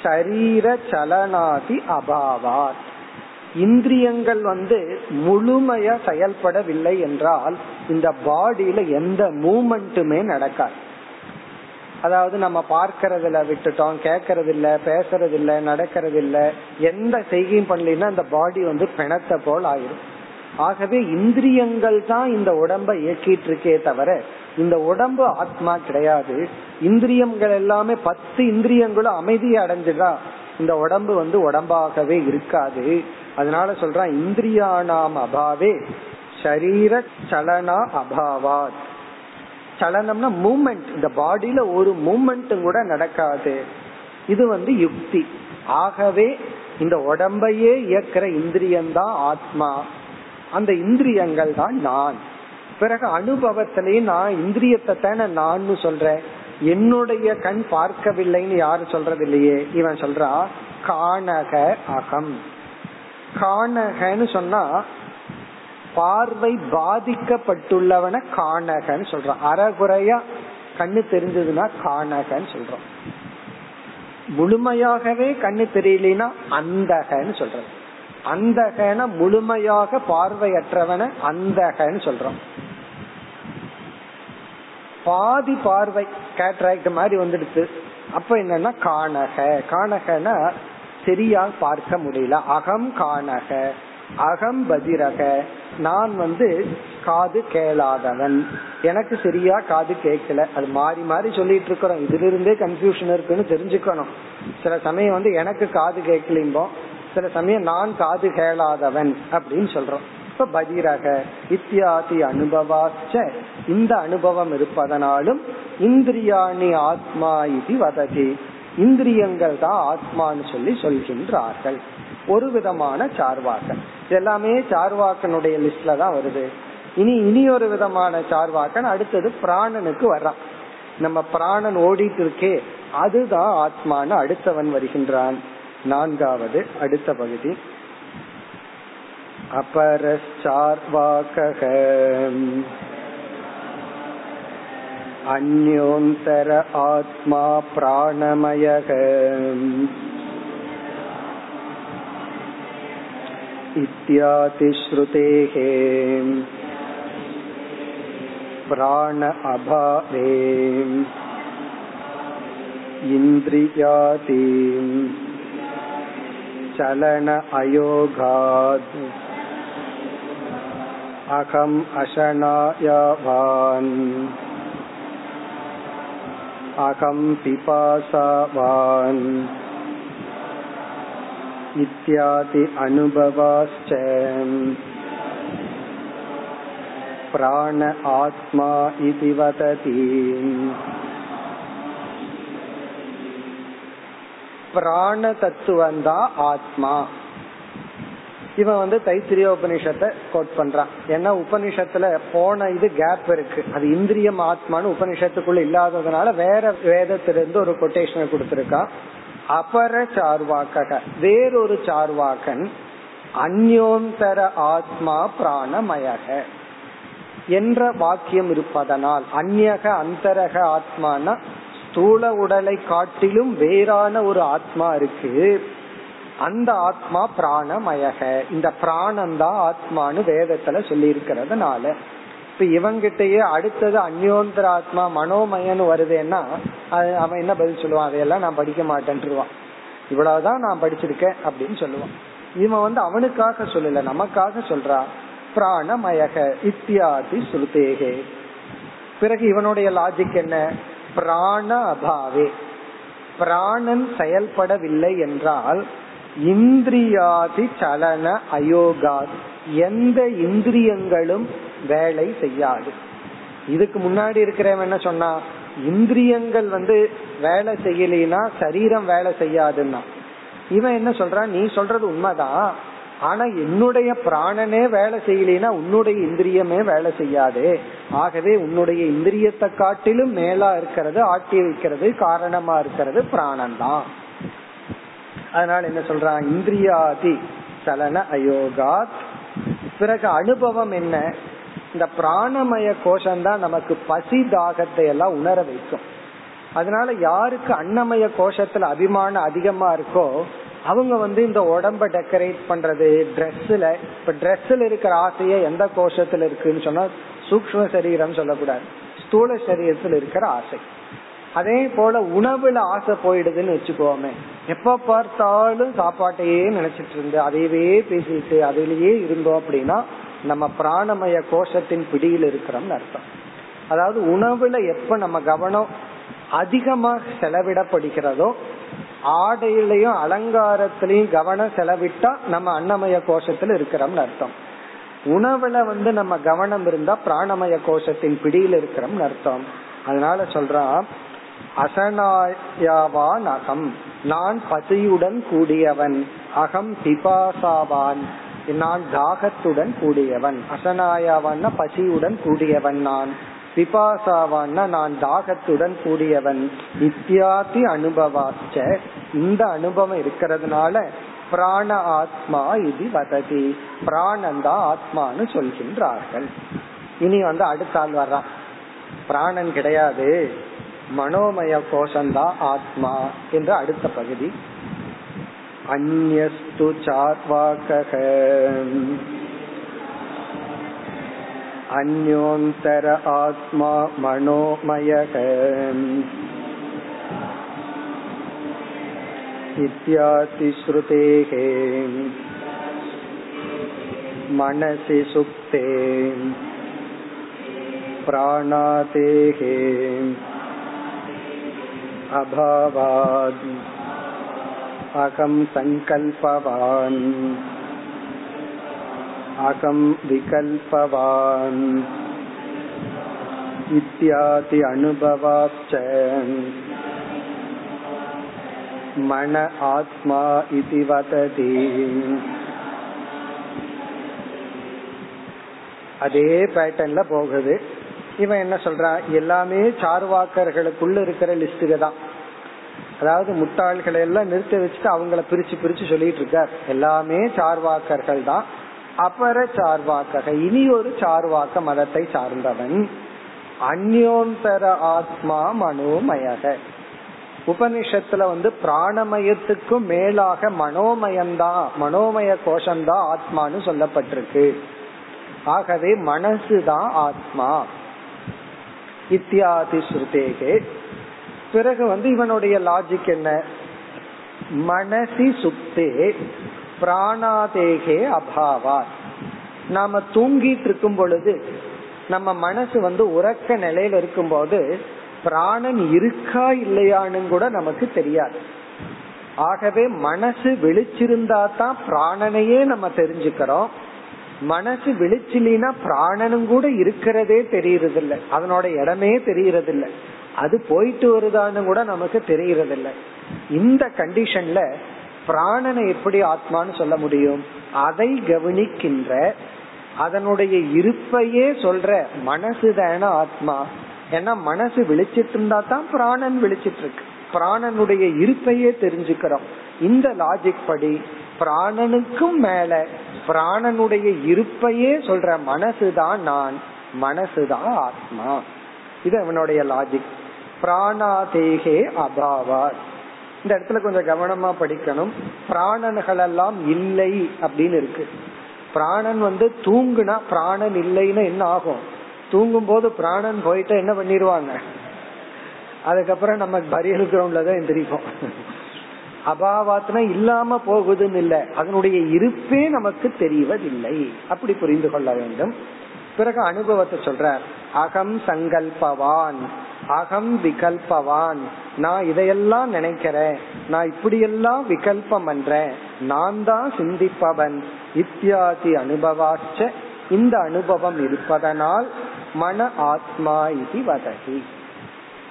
ஷரீர சலனாதி அபாவார் இந்திரியங்கள் வந்து முழுமைய செயல்படவில்லை என்றால் இந்த பாடியில எந்த மூமெண்ட்டுமே நடக்காது. அதாவது நம்ம பார்க்கறதில்ல விட்டுட்டோம் கேக்கறது இல்ல பேசுறது இல்ல நடக்கிறது இல்ல எந்த செய்கையும் பண்ணலாம் அந்த பாடி வந்து பிணத்தை போல் ஆயிரும். ஆகவே இந்திரியங்கள் தான் இந்த உடம்ப இயக்கிட்டு இருக்கே தவிர இந்த உடம்பு ஆத்மா கிடையாது. இந்திரியங்கள் எல்லாமே பத்து இந்திரியங்களும் அமைதியை அடைஞ்சுதா? இந்த உடம்பு வந்து உடம்பாகவே இருக்காது. அதனால சொல்றான் இந்திரியானாம் அபாவே சரீர சலனா அபாவாத். சலனம்னா மூமெண்ட். இந்த பாடியில ஒரு மூமெண்ட்டும் கூட நடக்காது. இது வந்து யுக்தி. ஆகவே இந்த உடம்பையே இயக்கிற இந்திரியம்தான் ஆத்மா. அந்த இந்திரியங்கள் தான் நான். பிறகு அனுபவத்திலேயே நான் இந்திரியத்தை தானே நான் சொல்றேன். என்னுடைய கண் பார்க்கவில்லைன்னு யாரு சொல்றது இல்லையே இவன் சொல்றா காணக அகம். காணகன்னு சொன்னா பார்வை பாதிக்கப்பட்டுள்ளவன காணகன்னு சொல்றான் அறகுறையா கண்ணு தெரிஞ்சதுன்னா காணகன்னு சொல்றோம். முழுமையாகவே கண்ணு தெரியலனா அந்தகன்னு சொல்றது. அந்தகன முழுமையாக பார்வையற்றவன அந்தகன்னு சொல்றோம். பாதி பார்வை கேட்ராக்ட் மாதிரி வந்துடுச்சு அப்ப என்னன்னா காணக. காணகனா சரியா பார்க்க முடியல. அகம் காணக. அகம் பதிரக. நான் வந்து காது கேளாதவன். எனக்கு சரியா காது கேட்கல. அது மாறி மாறி சொல்லிட்டு இருக்கிறோம். இதுல இருந்தே கன்ஃபியூஷன் இருக்குன்னு தெரிஞ்சுக்கணும். சில சமயம் வந்து எனக்கு காது கேட்கலிம்போம் சில சமயம் நான் காது கேளாதவன் அப்படின்னு சொல்றோம். இப்ப பதிரக இத்தியாதி அனுபவாச்ச இந்த அனுபவம் இருப்பதனாலும் இந்திரியாணி ஆத்மா இது வததி. இந்திரியங்கள் தான் ஆத்மான்னு சொல்லி சொல்கின்றார்கள். ஒரு விதமான சார்வாக்கன் எல்லாமே சார்வாக்கனுடைய லிஸ்ட்ல தான் வருது. இனி இனி ஒரு விதமான சார்வாக்கன் அடுத்தது பிராணனுக்கு வர்றான். நம்ம பிராணன் ஓடிட்டு இருக்கே அதுதான் ஆத்மான்னு அடுத்தவன் வருகின்றான். நான்காவது அடுத்த பகுதி अपरश्चार्वाकः अन्योन्तर आत्मा प्राणमयः इत्यातिश्रुतेः प्राण अभावे इन्द्रियाति चलन अयोगात् अहम् अशनायावान् अहं पिपासावान् इत्यादि अनुभवाश्च प्राण आत्मा इति वदति பிராண தத்துவம் தான் ஆத்மா. இவன் வந்து தைத்திரிய உபனிஷத்தை கோட் பண்றான். ஏன்னா உபனிஷத்துல போன இது கேப் இருக்கு. அது இந்திரியம் ஆத்மான்னு உபனிஷத்துக்குள்ள இல்லாததுனால வேற வேதத்திலிருந்து ஒரு கொட்டேஷனை கொடுத்திருக்கான் அபர சார்வாக்க வேறொரு சார்வாக்கன் அந்யோந்தர ஆத்மா பிராணமயக. என்ற வாக்கியம் இருப்பதனால் அந்நக அந்தரக ஆத்மானா ஸ்தூல உடலை காட்டிலும் வேறான ஒரு ஆத்மா இருக்கு. அந்த ஆத்மா பிராணமயக. இந்த பிராணம் தான் ஆத்மான்னு வேதத்துல சொல்லி இருக்கிறதுனால இப்ப இவங்கிட்டயே அடுத்தது அந்யோந்தர ஆத்மா மனோமயன்னு வருதுன்னா அவன் என்ன பதில் சொல்லுவான்? அதையெல்லாம் நான் படிக்க மாட்டேன்ருவான் இவ்வளவுதான் நான் படிச்சிருக்கேன் அப்படின்னு சொல்லுவான். இவன் வந்து அவனுக்காக சொல்லல நமக்காக சொல்றான் பிராணமயக இத்தியாதி ஸ்ருதேகே. பிறகு இவனுடைய லாஜிக் என்ன? பிராண அபாவே பிராணன் செயல்படவில்லை என்றால் இந்திரியாதி சலன அயோகா எந்த இந்திரியங்களும் வேலை செய்யாது. இதுக்கு முன்னாடி இருக்கிறவன் என்ன சொன்னா இந்திரியங்கள் வந்து வேலை செய்யலைன்னா சரீரம் வேலை செய்யாதுன்னா. இவன் என்ன சொல்றான் நீ சொல்றது உண்மைதான். ஆனா என்னுடைய பிராணனே வேலை செய்யலைன்னா உன்னுடைய இந்திரியமே வேலை செய்யாதே. ஆகவே உன்னுடைய இந்திரியத்தை காட்டிலும் மேலா இருக்கிறது ஆட்டி வைக்கிறது காரணமா இருக்கிறது பிராணன் தான் அதனால என்ன சொல்றான்? இந்திரியாதி சலன அயோகாத். பிறகு அனுபவம் என்ன? இந்த பிராணமய கோஷம் தான் நமக்கு பசி தாகத்தை எல்லாம் உணர வைக்கும். அதனால யாருக்கு அன்னமய கோஷத்துல அபிமானம் அதிகமா இருக்கோ அவங்க வந்து இந்த உடம்ப டெக்கரேட் பண்றது ட்ரெஸ்ல இப்ப ட்ரெஸ்ல இருக்கிற ஆசைய எந்த கோஷத்துல இருக்குன்னு சொன்னா சூக்ம சரீரம் சொல்லக்கூடாது. ஸ்தூல சரீரத்தில் இருக்கிற ஆசை. அதே போல உணவுல ஆசை போயிடுதுன்னு வச்சுக்கோமே. எப்ப பார்த்தாலும் சாப்பாட்டையே நினைச்சிட்டு இருந்து அதையவே பேசிட்டு அதிலேயே இருந்தோம் அப்படின்னா நம்ம பிராணமய கோஷத்தின் பிடியில் இருக்கிறோம்னு அர்த்தம். அதாவது உணவுல எப்ப நம்ம கவனம் அதிகமாக செலவிடப்படுகிறதோ ஆடையிலையும் அலங்காரத்திலையும் கவனம் செலவிட்டா நம்ம அன்னமய கோஷத்துல இருக்கிறோம்னு அர்த்தம். உணவுல வந்து நம்ம கவனம் இருந்தா பிராணமய கோஷத்தின் பிடியில் இருக்கிறோம்னு அர்த்தம். அதனால சொல்றான் அசனாயாவான் அகம் நான் பசியுடன் கூடியவன். அகம் பிபாசாவான். நான் தாகத்துடன் கூடியவன். அசனாயாவான் பசியுடன் கூடியவன் நான். பிபாசாவான்னா நான் தாகத்துடன் கூடியவன் இத்தியாதி அனுபவாச்ச. இந்த அனுபவம் இருக்கிறதுனால பிராண ஆத்மா இது வததி. பிராணந்தா ஆத்மான்னு சொல்கின்றார்கள். இனி வந்து அடுத்த ஆள் வர்றான் பிராணன் கிடையாது. மனோமய கோஷந்தா ஆத்மா என்ற அடுத்த பகுதி. அந்யஸ்து சார்வாக अन्योन्तर आत्मा मनोमयः इत्याति श्रुतेः मनसि सुप्ते प्राणातेः अभावात् अहं सङ्कल्पवान् अहं विकल्पवान् इत्यादि अनुभवाश्च मन आत्मा इति वदति அதே பேட்டர்ன்ல போகுது இவன் என்ன சொல்றான் எல்லாமே சார்வாக்கர்களுக்குள்ள இருக்கிற லிஸ்டுக தான் அதாவது முட்டாள்களை எல்லாம் நிறுத்த வச்சுட்டு அவங்கள பிரிச்சு பிரிச்சு சொல்லிட்டு இருக்கார் எல்லாமே சார்வாக்கர்கள் தான் அபர சார்வாக்கக. இனி ஒரு சார்வாக்க மதத்தை சார்ந்தவன். அந்யோந்தர ஆத்மா மனோமயக. உபனிஷத்துல வந்து பிராணமயத்துக்கும் மேலாக மனோமயம்தான் மனோமய கோஷம்தான் ஆத்மான்னு சொல்லப்பட்டிருக்கு. ஆகவே மனசுதான் ஆத்மா. இத்தியாதி ஸ்ருதேகே. பிறகு வந்து இவனுடைய லாஜிக் என்ன? மனசி சுத்தே. பிராணாதேகே அபாவா நாம தூங்கிட்டு இருக்கும் பொழுது நம்ம மனசு வந்து உறக்க நிலையில இருக்கும்போது பிராணன் இருக்கா இல்லையான்னு கூட நமக்கு தெரியாது. ஆகவே மனசு விழிச்சிருந்தா தான் பிராணனையே நம்ம தெரிஞ்சுக்கிறோம். மனசு விழிச்சிலினா பிராணனும் கூட இருக்கிறதே தெரியறது அதனோட இடமே தெரியறது அது போயிட்டு வருதான்னு கூட நமக்கு தெரியறது இந்த கண்டிஷன்ல பிராணனை எப்படி ஆத்மான்னு சொல்ல முடியும்? அதை கவனிக்கின்ற அதனுடைய இருப்பையே சொல்ற மனசு தான ஆத்மா. ஏன்னா மனசு விழிச்சிட்டு இருந்தா தான் பிராணன் விழிச்சிட்டு இருக்கு பிராணனுடைய இருப்பையே தெரிஞ்சுக்கிறோம். இந்த லாஜிக் படி பிராணனுக்கும் மேல பிராணனுடைய இருப்பையே சொல்ற மனசுதான் நான் மனசுதான் ஆத்மா. இது அவனுடைய லாஜிக் பிராணாதேகே அபாவார் இந்த இடத்துல கொஞ்சம் கவனமா படிக்கணும். பிராணன்கள் எல்லாம் இல்லை அப்படின்னு இருக்கு. பிராணன் வந்து தூங்குனா பிராணன் இல்லைன்னு என்ன ஆகும்? தூங்கும் போது பிராணன் போயிட்டா என்ன பண்ணிடுவாங்க அதுக்கப்புறம் நம்ம பரியல் கிரவுண்ட்ல தான் எந்திரிப்போம். அபாவாத்னா இல்லாம போகுதுன்னு இல்லை. அதனுடைய இருப்பே நமக்கு தெரிவதில்லை. அப்படி புரிந்து கொள்ள வேண்டும். பிறகு அனுபவத்தை சொல்ற அகம் சங்கல்பவான். அகம் விகல்பவான். நான் இதையெல்லாம் நினைக்கிறேன். நான் இப்படியெல்லாம் விகல்பம் பண்றேன் நான் தான் சிந்திப்பவன். இத்தியாதி அனுபவாச்ச. இந்த அனுபவம் இருப்பதனால் மன ஆத்மா இது வதகி.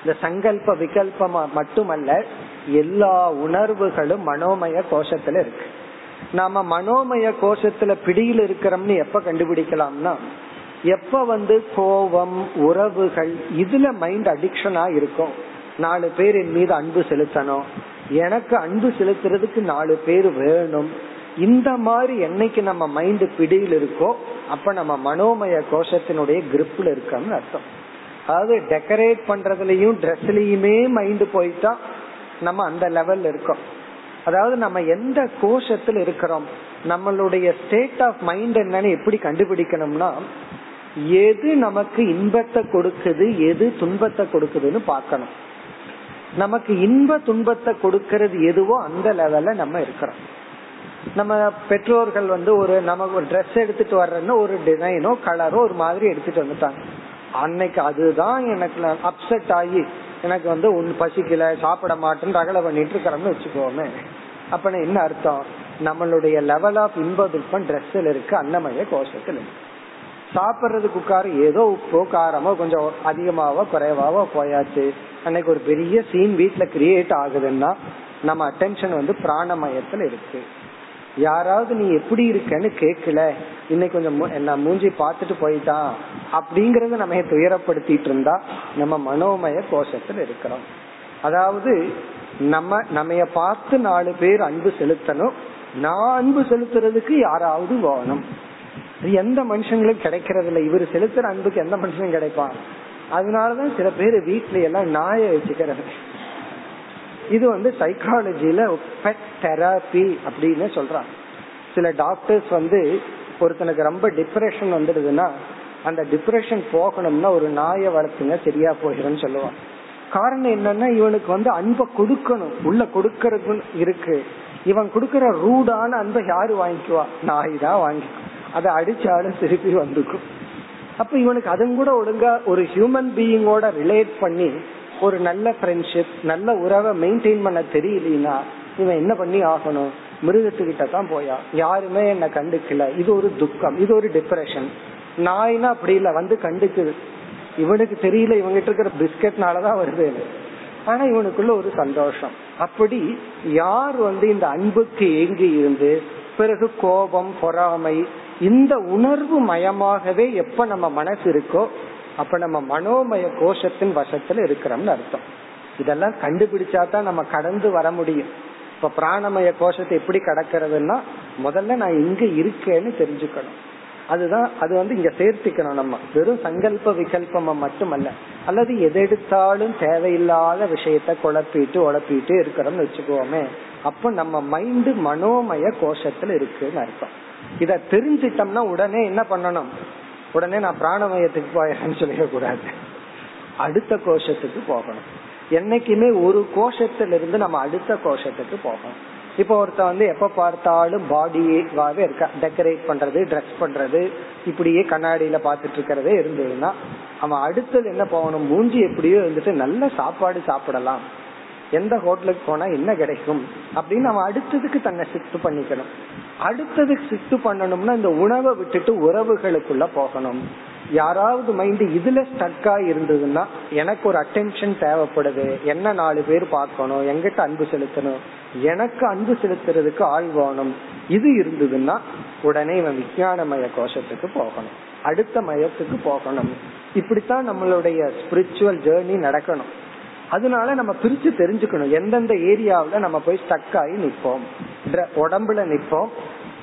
இந்த சங்கல்ப விகல்பமா மட்டுமல்ல எல்லா உணர்வுகளும் மனோமய கோஷத்துல இருக்கு. நாம மனோமய கோஷத்துல பிடியில் இருக்கிறோம்னு எப்ப கண்டுபிடிக்கலாம்னா எப்ப வந்து கோபம் உறவுகள் இதுல மைண்ட் அடிக்ஷனா இருக்கும். நாலு பேர் என் மீது அன்பு செலுத்தணும். எனக்கு அன்பு செலுத்துறதுக்கு நாலு பேர் வேணும். இந்த மாதிரி என்னைக்கு நம்ம மைண்ட் பிடியில் இருக்கோ அப்ப நம்ம மனோமய கோஷத்தினுடைய கிரிப்ல இருக்கோம்னு அர்த்தம். அதாவது டெக்கரேட் பண்றதுலயும் ட்ரெஸ்லயுமே மைண்ட் போயிட்டா நம்ம அந்த லெவல்ல இருக்கோம். அதாவது நம்ம எந்த கோஷத்தில் இருக்கிறோம்? நம்மளுடைய ஸ்டேட் ஆஃப் மைண்ட் என்னன்னு எப்படி கண்டுபிடிக்கணும்னா எது நமக்கு இன்பத்தை கொடுக்குது எது துன்பத்தை கொடுக்குதுன்னு பார்க்கணும். நமக்கு இன்ப துன்பத்தை கொடுக்கறது எதுவோ அந்த லெவல்ல நம்ம இருக்கிறோம். நம்ம பெற்றோர்கள் வந்து ஒரு நமக்கு ஒரு ட்ரெஸ் எடுத்துட்டு வர்றதுன்னா ஒரு டிசைனோ கலரோ ஒரு மாதிரி எடுத்துட்டு வந்துட்டாங்க. அன்னைக்கு அதுதான் எனக்கு அப்செட் ஆகி எனக்கு வந்து ஒன்னு பசிக்கல சாப்பிட மாட்டேன்னு ரகலை பண்ணிட்டு இருக்கிறோம்னு வச்சுக்கோமே. அப்ப என்ன அர்த்தம்? நம்மளுடைய லெவல் ஆஃப் இன்ப துன்பம் ட்ரெஸ்ஸில் இருக்கு அன்னமய கோஷத்தில் இருக்கு. சாப்பிட்றதுக்கு உட்கார ஏதோ உப்போ காரமோ கொஞ்சம் அதிகமாவோ குறைவாவோ போயாச்சு. அன்னைக்கு ஒரு பெரிய சீன் வீட்டுல கிரியேட் ஆகுதுன்னா நம்ம அட்டென்ஷன் வந்து பிராணமயத்துல இருக்கு. யாராவது நீ எப்படி இருக்கன்னு கேட்கல. இன்னைக்கு கொஞ்சம் என்ன மூஞ்சி பார்த்துட்டு போயிட்டான் அப்படிங்கறத நம்ம துயரப்படுத்திட்டு இருந்தா நம்ம மனோமய கோஷத்துல இருக்கிறோம். அதாவது நம்ம நம்ம பார்த்து நாலு பேர் அன்பு செலுத்தணும். நான் அன்பு செலுத்துறதுக்கு யாராவது வேணும். எந்த மனுஷங்களும் கிடைக்கிறது இல்லை இவர் செலுத்துற அன்புக்கு எந்த மனுஷனும் கிடைப்பான். அதனாலதான் சில பேர் வீட்டுல எல்லாம் நாய வச்சுக்கிறது. இது வந்து சைக்காலஜில பெட் அப்படின்னு சொல்றாங்க. சில டாக்டர்ஸ் வந்து ஒருத்தனுக்கு ரொம்ப டிப்ரெஷன் வந்துடுதுன்னா அந்த டிப்ரெஷன் போகணும்னா ஒரு நாயை வளர்த்துங்க சரியா போயிடும் சொல்லுவான் காரணம் என்னன்னா இவனுக்கு வந்து அன்பை கொடுக்கணும். உள்ள கொடுக்கறது இருக்கு. இவன் கொடுக்கற ரூடான அன்பை யாரு வாங்கிக்குவா? நாய் தான் வாங்கிக்கும். அதை அடிச்சாலும் திருப்பி வந்துக்கும் அப்ப இவனுக்கு அதுவும் கூட ஒழுங்கா ஒரு ஹியூமன் பீயிங்கோட ரிலேட் பண்ணி ஒரு நல்ல ஃப்ரெண்ட்ஷிப் நல்ல உறவை மெயின்டைன் பண்ண தெரியலனா இவன் என்ன பண்ணி ஆகணும்? மிருகத்துக்கிட்ட தான் போயா. யாருமே என்ன கண்டுக்கல. இது ஒரு துக்கம். இது ஒரு டிப்ரெஷன் நாய்னா அப்படி இல்ல? வந்து கண்டுக்குது. இவனுக்கு தெரியல. இவங்கிட்ட இருக்கிற பிஸ்கட்னாலதான் வருது ஆனா இவனுக்குள்ள ஒரு சந்தோஷம். அப்படி யார் வந்து இந்த அன்புக்கு ஏங்கி இருந்து பிறகு கோபம் பொறாமை இந்த உணர்வு மயமாகவே எப்ப நம்ம மனசு இருக்கோ அப்ப நம்ம மனோமய கோஷத்தின் வசத்துல இருக்கிறோம்னு அர்த்தம். இதெல்லாம் கண்டுபிடிச்சா தான் நம்ம கடந்து வர முடியும். இப்ப பிராணமய கோஷத்தை எப்படி கடக்கிறதுன்னா முதல்ல நான் இங்க இருக்கேன்னு தெரிஞ்சுக்கணும். அதுதான் அது வந்து இங்க சேர்த்துக்கணும் நம்ம. வெறும் சங்கல்ப விகல்பமா மட்டுமல்ல. அல்லது எதெடுத்தாலும் தேவையில்லாத விஷயத்த குழப்பிட்டு உழப்பிட்டு இருக்கிறோம்னு வச்சுக்கோமே. அப்ப நம்ம மைண்ட் மனோமய கோஷத்துல இருக்குன்னு அர்த்தம். இத தெரிஞ்சிட்டோம்னா உடனே என்ன பண்ணணும்? உடனே நான் பிராணமயத்துக்கு போயிடுறேன்னு சொல்லிட கூடாது. அடுத்த கோஷத்துக்கு போகணும். என்னைக்குமே ஒரு கோஷத்திலிருந்து நம்ம அடுத்த கோஷத்துக்கு போகணும். இப்போ ஒருத்த வந்து எப்ப பார்த்தாலும் பாடியாவே இருக்க? டெக்கரேட் பண்றது ட்ரெஸ் பண்றது இப்படியே கண்ணாடியில பாத்துட்டு இருக்கிறதே இருந்ததுன்னா அவன் அடுத்தது என்ன போகணும்? மூஞ்சி எப்படியோ இருந்துட்டு நல்ல சாப்பாடு சாப்பிடலாம். எந்த ஹோட்டலுக்கு போனா என்ன கிடைக்கும் அப்படின்னு நம்ம அடுத்ததுக்கு தன்னை சித்து பண்ணிக்கணும். அடுத்ததுக்கு சித்து பண்ணணும்னா இந்த உணவை விட்டுட்டு உறவுகளுக்குள்ள போகணும். யாராவது மைண்ட் இதுல ஸ்டக்கா இருந்ததுன்னா எனக்கு ஒரு அட்டென்ஷன் தேவைப்படுது. என்ன நாலு பேர் பார்க்கணும்? எங்கிட்ட அன்பு செலுத்தணும். எனக்கு அன்பு செலுத்துறதுக்கு ஆள் வேணும். இது இருந்ததுன்னா உடனே இவன் விஞ்ஞானமய கோஷத்துக்கு போகணும். அடுத்த மயத்துக்கு போகணும். இப்படித்தான் நம்மளுடைய ஸ்பிரிச்சுவல் ஜேர்னி நடக்கணும். அதனால நம்ம பிரிச்சு தெரிஞ்சுக்கணும். எந்தெந்த ஏரியாவில நம்ம போய் ஸ்டக் ஆகி நிற்போம். உடம்புல நிற்போம்.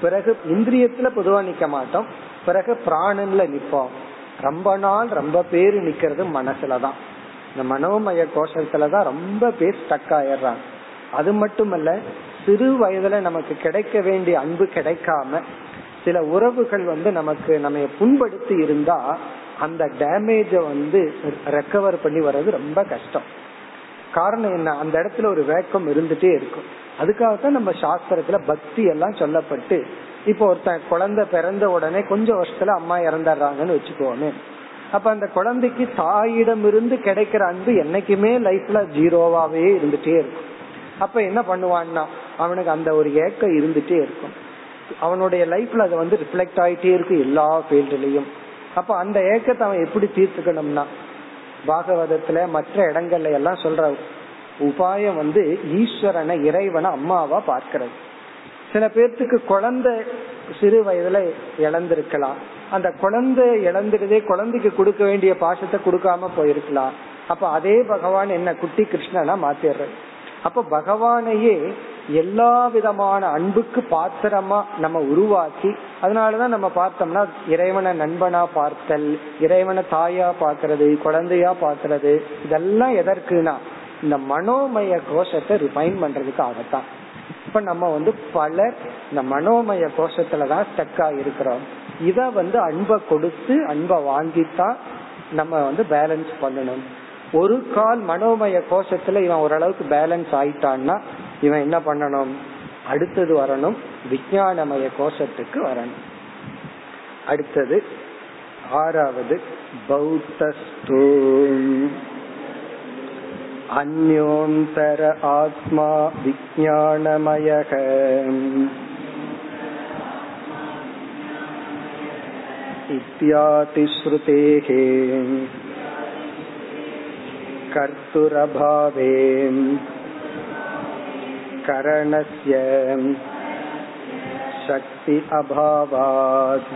பிறகு இந்திரியத்துல பொதுவா நிக்க மாட்டோம். பிறகு பிராணன்ல நிற்போம். ரொம்ப நாள் ரொம்ப பேர் நிக்கிறது மனசுலதான் இந்த மனோமய கோஷத்துலதான் ரொம்ப பேர் ஸ்டக் ஆயிடுறாங்க. அது மட்டுமல்ல சிறு வயதுல நமக்கு கிடைக்க வேண்டிய அன்பு கிடைக்காம சில உறவுகள் வந்து நமக்கு நம்ம புண்படுத்தி இருந்தா அந்த டேமேஜ வந்து ரெக்கவர் பண்ணி வர்றது ரொம்ப கஷ்டம். காரணம் என்ன? அந்த இடத்துல ஒரு வேக்கம் இருந்துட்டே இருக்கும். அதுக்காகத்தான் நம்ம சாஸ்திரத்துல பக்தி எல்லாம் சொல்லப்பட்டு இப்போ ஒருத்தன் குழந்தை பிறந்த உடனே கொஞ்சம் வருஷத்துல அம்மா இறந்துடுறாங்கன்னு வச்சுக்கோமே. அப்ப அந்த குழந்தைக்கு தாயிடம் இருந்து கிடைக்கிற அன்பு என்னைக்குமே லைஃப்ல ஜீரோவாவே இருந்துட்டே இருக்கும். அப்ப என்ன பண்ணுவான்னா அவனுக்கு அந்த ஒரு ஏக்கம் இருந்துட்டே இருக்கும். அவனுடைய லைஃப்ல அது வந்து ரிஃப்ளெக்ட் ஆயிட்டே இருக்கு எல்லா ஃபீல்டுலயும் அப்ப அந்த ஏக்கத்தை அவன் எப்படி தீர்த்துக்கணும்னா பாகவதத்துல மற்ற இடங்கள்ல எல்லாம் சொல்ற உபாயம் வந்து ஈஸ்வரனை இறைவனை அம்மாவா பார்க்கிறது. சில பேர்த்துக்கு குழந்தை சிறு வயதுல இழந்திருக்கலாம். அந்த குழந்தை இழந்துட்டதே குழந்தைக்கு கொடுக்க வேண்டிய பாசத்தை கொடுக்காம போயிருக்கலாம். அப்ப அதே பகவான் என்ன குட்டி கிருஷ்ணனா மாத்திடுறது அப்ப பகவானையே எல்லா விதமான அன்புக்கு பாத்திரமா நம்ம உருவாக்கி அதனாலதான் நம்ம பார்த்தோம்னா இறைவனை நண்பனா பார்த்தல் இறைவனை தாயா பாக்குறது குழந்தையா பாக்குறது இதெல்லாம் எதற்குனா இந்த மனோமய கோஷத்தை ரிஃபைன் பண்றதுக்காகத்தான். இப்ப நம்ம வந்து பலர் இந்த மனோமய கோஷத்துலதான் ஸ்டக்கா இருக்கிறோம். இத வந்து அன்பை கொடுத்து அன்பை வாங்கித்தான் நம்ம வந்து பேலன்ஸ் பண்ணணும். ஒரு கால் மனோமய கோஷத்துல இவன் ஓரளவுக்கு பேலன்ஸ் ஆயிட்டான்னா இவன் என்ன பண்ணணும் அடுத்தது வரணும் விஜயானமய கோஷத்துக்கு வரணும் அடுத்தது ஆறாவது பௌத்தஸ்தூ अन्योन्तर आत्मा विज्ञानमयः इत्यातिश्रुतेः कर्तुरभावे करणस्य शक्ति अभावात्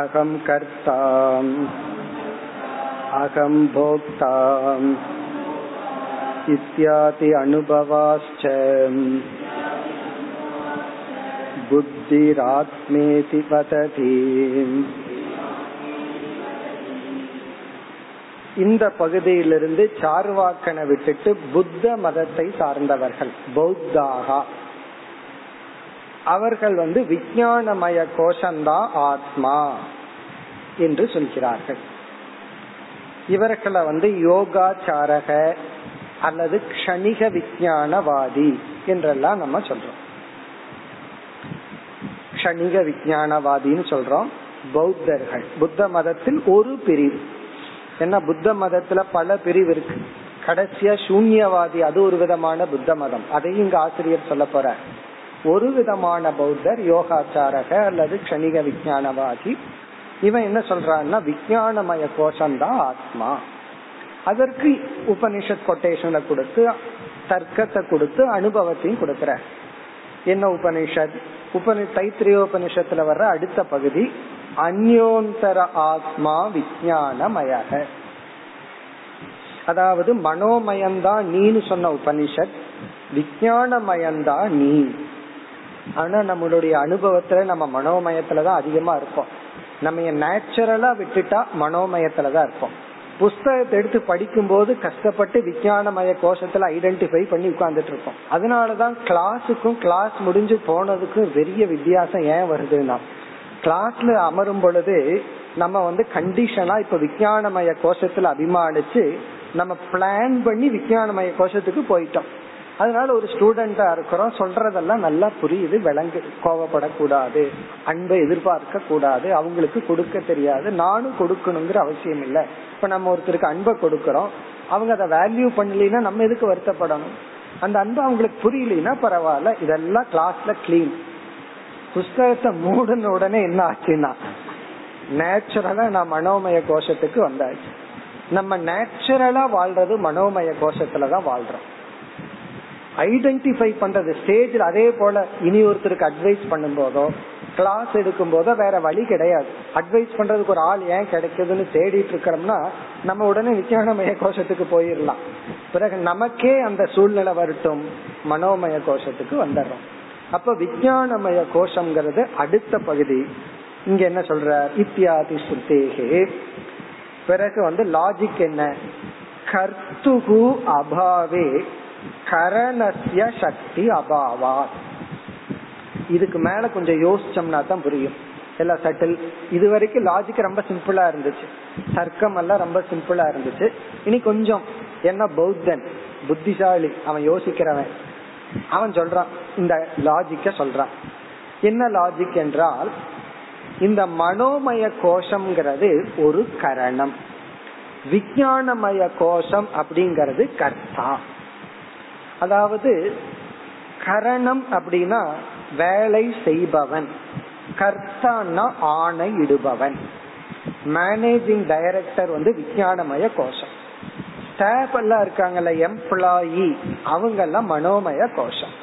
अहं कर्ताम् अहं भोक्ताम् इत्यादि अनुभवाश्च बुद्धिरात्मेति वदति இந்த பகுதியிலிருந்து சார்வாக்கனை விட்டுட்டு புத்த மதத்தை சார்ந்தவர்கள் பௌத்தாகா. அவர்கள் வந்து விஞ்ஞானமய கோஷந்தா ஆத்மா என்று சொல்கிறார்கள். இவர்களை வந்து யோகாச்சாரக அல்லது கணிக விஞ்ஞானவாதி என்றெல்லாம் நம்ம சொல்றோம். க்ஷணிக விஞ்ஞானவாதின்னு சொல்றோம். பௌத்தர்கள் புத்த மதத்தில் ஒரு பிரிவு. ஏன்னா புத்த மதத்துல பல பிரிவு இருக்கு. கடைசியா சூன்யவாதி அது ஒரு விதமான புத்த மதம். அதையும் இங்க ஆசிரியர் சொல்ல போற ஒரு விதமான பௌத்தர் யோகாச்சாரக அல்லது கணிக விஜயானவாதி இவன் என்ன சொல்றான்னா விஞ்ஞானமய கோஷம்தான் ஆத்மா. அதற்கு உபனிஷத் கொட்டேஷனை கொடுத்து தர்க்கத்தை கொடுத்து அனுபவத்தையும் கொடுக்கிற என்ன உபனிஷத்? உபனி தைத்திரியோபனிஷத்துல வர்ற அடுத்த பகுதி அந்யோந்தர ஆத்மா விஜயானமயக அதாவது மனோமயந்தா நீன்னு சொன்ன உபனிஷத் விஜயானமயந்தா நீ. ஆனா நம்மளுடைய அனுபவத்துல நம்ம மனோமயத்துலதான் அதிகமா இருப்போம். நம்ம நேச்சுரலா விட்டுட்டா மனோமயத்துலதான் இருப்போம். புஸ்தகத்தை எடுத்து படிக்கும் போது கஷ்டப்பட்டு விஞ்ஞானமய கோஷத்துல ஐடென்டிஃபை பண்ணி உட்கார்ந்துட்டு இருக்கோம் அதனாலதான் கிளாஸுக்கும் கிளாஸ் முடிஞ்சு போனதுக்கும் பெரிய வித்தியாசம் ஏன் வருதுன்னா கிளாஸ்ல அமரும் பொழுது நம்ம வந்து கண்டிஷனா இப்ப விஞ்ஞானமய கோஷத்துல அபிமானிச்சு நம்ம பிளான் பண்ணி விஞ்ஞானமய கோஷத்துக்கு போயிட்டோம். அதனால ஒரு ஸ்டூடெண்டா இருக்கிறோம். சொல்றதெல்லாம் நல்லா புரியுது விளங்கு கோவப்படக்கூடாது அன்பை எதிர்பார்க்க கூடாது அவங்களுக்கு கொடுக்க தெரியாது நானும் கொடுக்கணுங்கிற அவசியம் இல்லை. இப்ப நம்ம ஒருத்தருக்கு அன்பை கொடுக்கறோம். அவங்க அதை வேல்யூ பண்ணலைன்னா நம்ம எதுக்கு வருத்தப்படணும்? அந்த அன்பு அவங்களுக்கு புரியலனா பரவாயில்ல. இதெல்லாம் கிளாஸ்ல கிளீன் புஸ்தகத்தை மூடின உடனே என்ன ஆச்சுன்னா நேச்சுரலா நான் மனோமய கோஷத்துக்கு வந்தாச்சு. நம்ம நேச்சுரலா வாழ்றது மனோமய கோஷத்துலதான் வாழ்றோம். ஐடென்டிஃபை பண்றது ஸ்டேஜ்ல அதே போல இனி ஒருத்தருக்கு அட்வைஸ் பண்ணும் போதோ கிளாஸ் எடுக்கும் போதோ வேற வழி கிடையாது. அட்வைஸ் பண்றதுக்கு ஒரு ஆள் ஏன் கிடைக்குதுன்னு தேடிட்டு இருக்கிறோம்னா நம்ம உடனே விஞ்ஞானமய கோஷத்துக்கு போயிடலாம் பிறகு நமக்கே அந்த சூழ்நிலை வரட்டும் மனோமய கோஷத்துக்கு வந்துடுறோம். அப்ப விஞ்ஞானமய கோஷம்ங்கிறது அடுத்த பகுதி. இங்க என்ன சொல்ற இத்தியாதி சுத்தேகே பிறகு வந்து லாஜிக் என்ன? கர்த்துகு அபாவே கரணசிய சக்தி அபாவா இதுக்கு மேல கொஞ்சம் யோசிச்சோம்னா தான் புரியும். எல்லாம் சட்டில் இது வரைக்கும் லாஜிக் ரொம்ப சிம்பிளா இருந்துச்சு. தர்க்கம் எல்லாம் ரொம்ப சிம்பிளா இருந்துச்சு. இனி கொஞ்சம். என்ன பௌத்தன்? புத்திசாலி. அவன் யோசிக்கிறவன். அவன் சொல்றான் இந்த லாஜிக்க சொல்றான். என்ன லாஜிக் என்றால் இந்த மனோமய கோஷம்ங்கிறது ஒரு கரணம். விஞ்ஞானமய கோஷம் அப்படிங்கிறது கர்த்தா. அதாவது கரணம் அப்படின்னா வேலை செய்பவன். கர்த்தான்னா ஆணை இடுபவன் மேனேஜிங் டைரக்டர் வந்து விஞ்ஞானமய கோஷம். ஸ்டாஃப் எல்லாம் இருக்காங்கல்ல எம்ப்ளாயி அவங்க எல்லாம் மனோமய கோஷம்.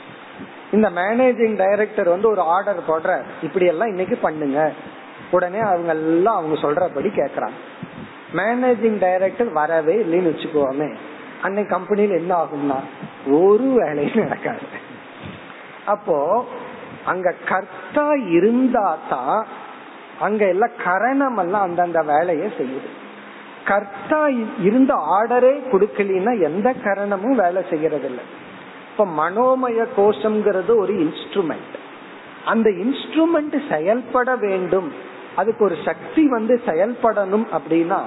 இந்த மேனேஜிங் டைரக்டர் வந்து ஒரு ஆர்டர் போடுற இப்படி எல்லாம் இன்னைக்கு பண்ணுங்க. உடனே அவங்க எல்லாம் அவங்க சொல்றபடி கேக்குறாங்க. மேனேஜிங் டைரக்டர் வரவே இல்லைன்னு வச்சுக்கோமே. அன்னைக்கு கம்பெனில என்ன ஆகும்னா ஒரு வேலையும் நடக்காது. அப்போ அங்க கர்த்தா இருந்தா தான் அங்க எல்லாம் கரணம் எல்லாம் அந்தந்த வேலையை செய்யுது. கர்த்தா இருந்த ஆர்டரே கொடுக்கலன்னா எந்த கரணமும் வேலை செய்யறது இல்லை இப்ப மனோமய கோஷம்ங்கிறது ஒரு இன்ஸ்ட்ருமெண்ட் அந்த இன்ஸ்ட்ருமெண்ட் செயல்பட வேண்டும். அதுக்கு ஒரு சக்தி வந்து செயல்படணும் அப்படின்னா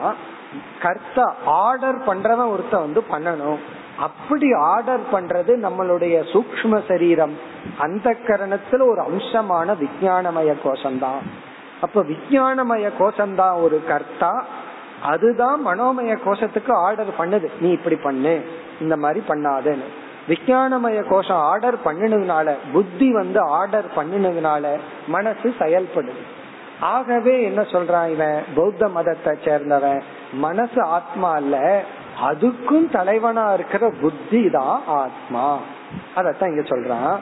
கர்த்தா ஆர்டர் பண்றவன் ஒருத்த வந்து பண்ணணும். அப்படி ஆர்டர் பண்றது நம்மளுடைய சூக்ம சரீரம். அந்த கரணத்துல ஒரு அம்சமான விஜயானமய கோஷம்தான். அப்ப விஜயானமய கோஷம்தான் ஒரு கர்த்தா அதுதான் மனோமய கோஷத்துக்கு ஆர்டர் பண்ணுது. நீ இப்படி பண்ணு இந்த மாதிரி பண்ணாதுன்னு. விஜயானமய கோஷம் ஆர்டர் பண்ணினதுனால புத்தி வந்து ஆர்டர் பண்ணினதுனால மனசு செயல்படுது. ஆகவே என்ன சொல்றான் இவன்? பௌத்த மதத்தை சேர்ந்தவன். மனசு ஆத்மா இல்ல அதுக்கும் தலைவனா இருக்கிற புத்தி தான் ஆத்மா. அதத்தான் இங்க சொல்றான்.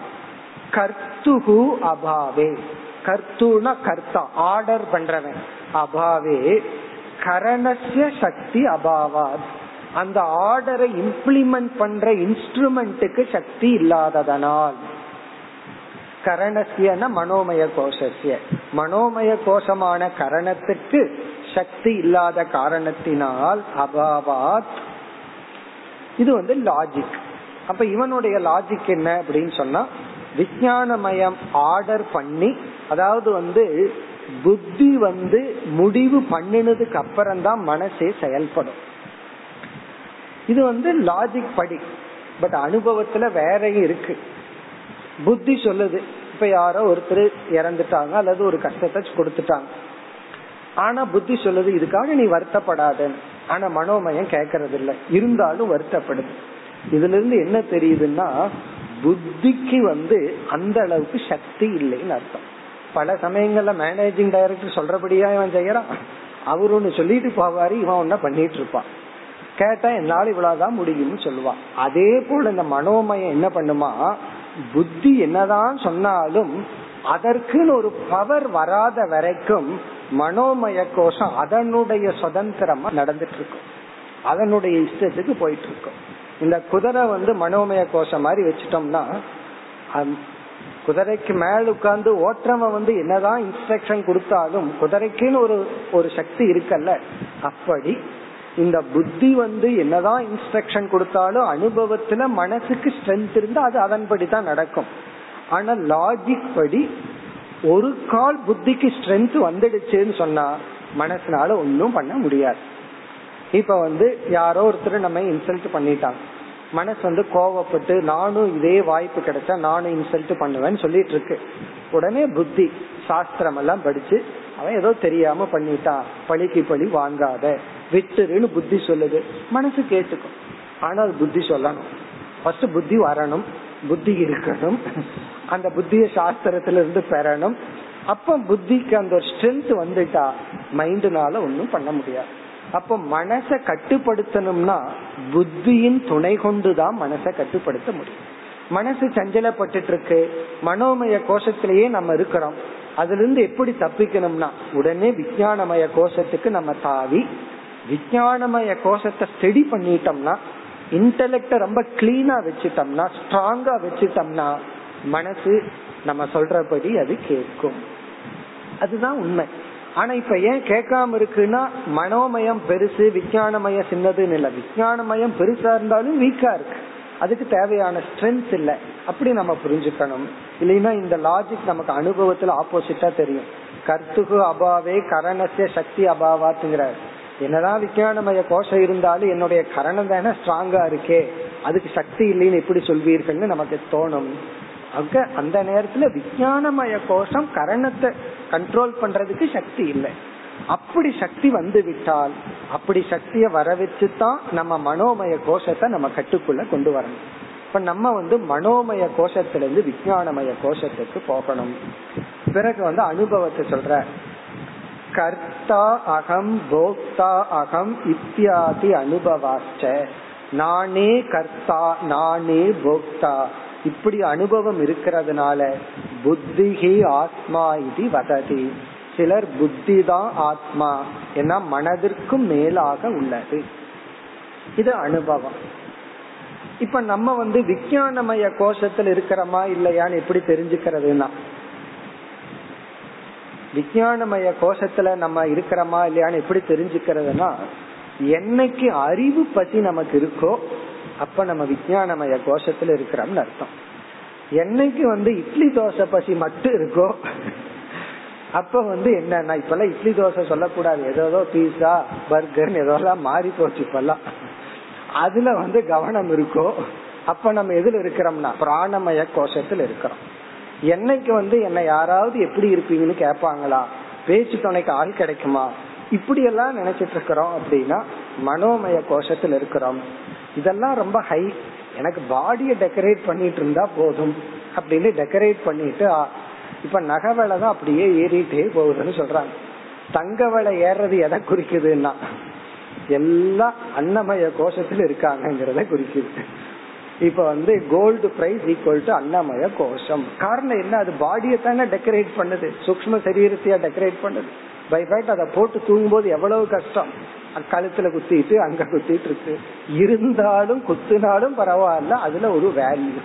கர்த்துகு அபாவே. கர்த்துனா கர்த்தா ஆர்டர் பண்றவன். அபாவே கரணசிய சக்தி அபாவாத். அந்த ஆர்டரை இம்ப்ளிமெண்ட் பண்ற இன்ஸ்ட்ருமெண்ட்டுக்கு சக்தி இல்லாததனால். கரணசியன மனோமய கோஷசிய மனோமய கோஷமான கரணத்துக்கு சக்தி இல்லாத காரணத்தினால் அபாவாத். இது வந்து லாஜிக் அப்ப இவனுடைய லாஜிக் என்ன அப்படின்னு சொன்னா விஜயானமயம் ஆர்டர் பண்ணி அதாவது வந்து புத்தி வந்து முடிவு பண்ணினதுக்கு அப்புறம் தான் மனசே செயல்படும். இது வந்து லாஜிக் படி பட் அனுபவத்துல வேறையும் இருக்கு. புத்தி சொல்லுது இப்ப யாரோ ஒருத்தர் இறந்துட்டாங்க அல்லது ஒரு கஷ்டத்தை கொடுத்துட்டாங்க. ஆனா புத்தி சொல்லுது இதுக்காக நீ வருத்தப்படாத. ஆனா மனோமயம் கேட்கறது இல்ல இருந்தாலும் வருத்தப்படுது. இதுல இருந்து என்ன தெரியுதுன்னா புத்திக்கு வந்து அந்த அளவுக்கு சக்தி இல்லைன்னு அர்த்தம். பல சமயங்கள்ல மேனேஜிங் டைரக்டர் சொல்றபடியா இவன் செய்யறான். அவர் ஒண்ணு சொல்லிட்டு போவாரு இவன் ஒன்ன பண்ணிட்டு இருப்பான் கேட்டா என்னால இவ்வளவுதான் முடியும்னு சொல்லுவான். அதே போல இந்த மனோமயம் என்ன பண்ணுமா? புத்தி என்னதான் சொன்னாலும் அதற்குன்னு ஒரு பவர் வராத வரைக்கும் மனோமய கோஷம் அதனுடைய சுதந்திரமா நடந்துட்டு இருக்கும் அதனுடைய இஷ்டத்துக்கு போயிட்டு இருக்கும் இந்த குதிரை வந்து மனோமய கோஷம் மாதிரி வச்சுட்டோம்னா குதிரைக்கு மேல உட்கார்ந்து ஓட்டுறவன் வந்து என்னதான் இன்ஸ்ட்ரக்ஷன் கொடுத்தாலும் குதிரைக்குன்னு ஒரு ஒரு சக்தி இருக்கல்ல. அப்படி இந்த புத்தி வந்து என்னதான் இன்ஸ்ட்ரக்ஷன் கொடுத்தாலும் அனுபவத்துல மனசுக்கு ஸ்ட்ரென்த் இருந்தா அது அதன்படி தான் நடக்கும். ஆனா லாஜிக் படி ஒரு கால் புத்திக்கு ஸ்ட்ரென்த் வந்துடுச்சுன்னு சொன்னா மனசுனால ஒன்னும் பண்ண முடியாது. இப்ப வந்து யாரோ ஒருத்தர் நம்ம இன்சல்ட் பண்ணிட்டாங்க. மனசு வந்து கோவப்பட்டு நானும் இதே வாய்ப்பு கிடைச்சா நானும் இன்சல்ட் பண்ணுவேன்னு சொல்லிட்டு இருக்கு உடனே புத்தி சாஸ்திரம் எல்லாம் படிச்சு அவன் ஏதோ தெரியாம பண்ணிட்டான் பழிக்கு பழி வாங்காத விட்டுருன்னு புத்தி சொல்லுது. மனசு கேட்டுக்கும். ஆனால் புத்தி சொல்லணும். ஃபர்ஸ்ட் புத்தி வரணும் புத்தி இருக்கணும். அந்த புத்திய சாஸ்திரத்துல இருந்து பெறணும். அப்ப புத்திக்கு அந்த ஒரு ஸ்ட்ரென்த் வந்துட்டா மைண்டுனால ஒன்னும் பண்ண முடியாது. அப்ப மனசை கட்டுப்படுத்தணும்னா புத்தியின் துணை கொண்டுதான் மனசை கட்டுப்படுத்த முடியும். மனசு சஞ்சலப்பட்டு இருக்கு மனோமய கோஷத்திலேயே நம்ம இருக்கிறோம். அதுல இருந்து எப்படி தப்பிக்கணும்னா உடனே விஞ்ஞானமய கோஷத்துக்கு நம்ம தாவி விஞ்ஞானமய கோஷத்தை ஸ்டெடி பண்ணிட்டோம்னா இன்டலெக்ட ரொம்ப கிளீனா வச்சுட்டோம்னா ஸ்ட்ராங்கா வச்சுட்டோம்னா மனசு நம்ம சொல்றபடி அது கேட்கும். அதுதான் உண்மை. ஆனா இப்ப ஏன் கேட்காம இருக்குன்னா மனோமயம் பெருசு விஞ்ஞானமயம் சின்னதுன்னு இல்ல. விஞ்ஞானமயம் பெருசா இருந்தாலும் வீக்கா இருக்கு. அதுக்கு தேவையான ஸ்ட்ரென்த் இல்ல. அப்படி நம்ம புரிஞ்சுக்கணும். இல்லைன்னா இந்த லாஜிக் நமக்கு அனுபவத்துல ஆப்போசிட்டா தெரியும். கர்த்துகு அபாவே கரணசிய சக்தி அபாவாத்துங்கிறார். என்னதான் விஞ்ஞானமய கோஷம் இருந்தாலும் என்னுடைய கரணம் தானே ஸ்ட்ராங்கா இருக்கே. அதுக்கு சக்தி இல்லைன்னு எப்படி சொல்வீர்கள்னு நமக்கு தோணும். அங்க அந்த நேரத்துல விஞ்ஞானமய கோஷம் கரணத்தை கண்ட்ரோல் பண்றதுக்கு சக்தி இல்லை. அப்படி சக்தி வந்து விட்டால் அப்படி சக்திய வர வச்சுதான் நம்ம மனோமய கோஷத்தை நம்ம கட்டுக்குள்ள கொண்டு வரணும். இப்ப நம்ம வந்து மனோமய கோஷத்திலிருந்து விஞ்ஞானமய கோஷத்துக்கு போகணும். பிறகு வந்து அனுபவத்தை சொல்ற. கர்த்தா அகம் போக்தா அகம் இத்தியாதி அனுபவாச்ச. நானே கர்த்தா நானே போக்தா. இப்படி அனுபவம் இருக்கிறதுனால புத்திகி ஆத்மா இது வததி. சிலர் புத்தி தான் ஆத்மா. ஏன்னா மனதிற்கும் மேலாக உள்ளது. இது அனுபவம். இப்ப நம்ம வந்து விஞ்ஞானமய கோஷத்தில் இருக்கிறோமா இல்லையான்னு எப்படி தெரிஞ்சுக்கிறதுனா விஞ்ஞானமய கோஷத்துல நம்ம இருக்கிறோமா இல்லையான்னு எப்படி தெரிஞ்சுக்கிறதுனா என்னைக்கு அறிவு பத்தி நமக்கு இருக்கோ அப்ப நம்ம விஞ்ஞானமய கோஷத்துல இருக்கிறோம்னு அர்த்தம். என்னைக்கு வந்து இட்லி தோசை பசி மட்டும் இருக்கோ அப்ப வந்து என்னன்னா இப்பெல்லாம் இட்லி தோசை சொல்லக்கூடாது. ஏதோ பீஸா பர்கர் ஏதோலாம் மாறி போச்சு இப்பெல்லாம். அதுல வந்து கவனம் இருக்கோ அப்ப நம்ம எதுல இருக்கிறோம்னா பிராணமய கோஷத்துல இருக்கிறோம். என்னைக்கு வந்து என்ன யாராவது எப்படி இருப்பீங்கன்னு கேட்பாங்களா? பேச்சு துணைக்கு ஆள் கிடைக்குமா? இப்படி எல்லாம் நினைச்சிட்டு இருக்கிறோம் அப்படின்னா மனோமய கோஷத்துல இருக்கிறோம். இதெல்லாம் ரொம்ப ஹை எனக்கு பாடியை டெக்கரேட் பண்ணிட்டு இருந்தா போதும் அப்படின்னு டெக்கரேட் பண்ணிட்டு இப்ப நகவலை தான் அப்படியே ஏறிட்டே போகுதுன்னு சொல்றாங்க. தங்க விலை ஏறது எதை குறிக்குதுன்னா எல்லாம் அன்னமய கோஷத்துல இருக்காங்கிறத குறிக்குது. இப்ப வந்து கோல்டு பிரைஸ் ஈக்குவல் டு அன்னமய கோஷம். காரணம் என்ன? அது பாடியை தானே டெக்கரேட் பண்ணுது. சூக்ம சரீரத்தையா டெக்கரேட் பண்ணுது. பை ஃபேக்ட் அதை போட்டு தூங்கும் போது எவ்வளவு கஷ்டம்? கழுத்துல குத்திட்டு அங்க குத்திட்டு இருக்கு. இருந்தாலும் குத்துனாலும் பரவாயில்ல அதுல ஒரு வேல்யூ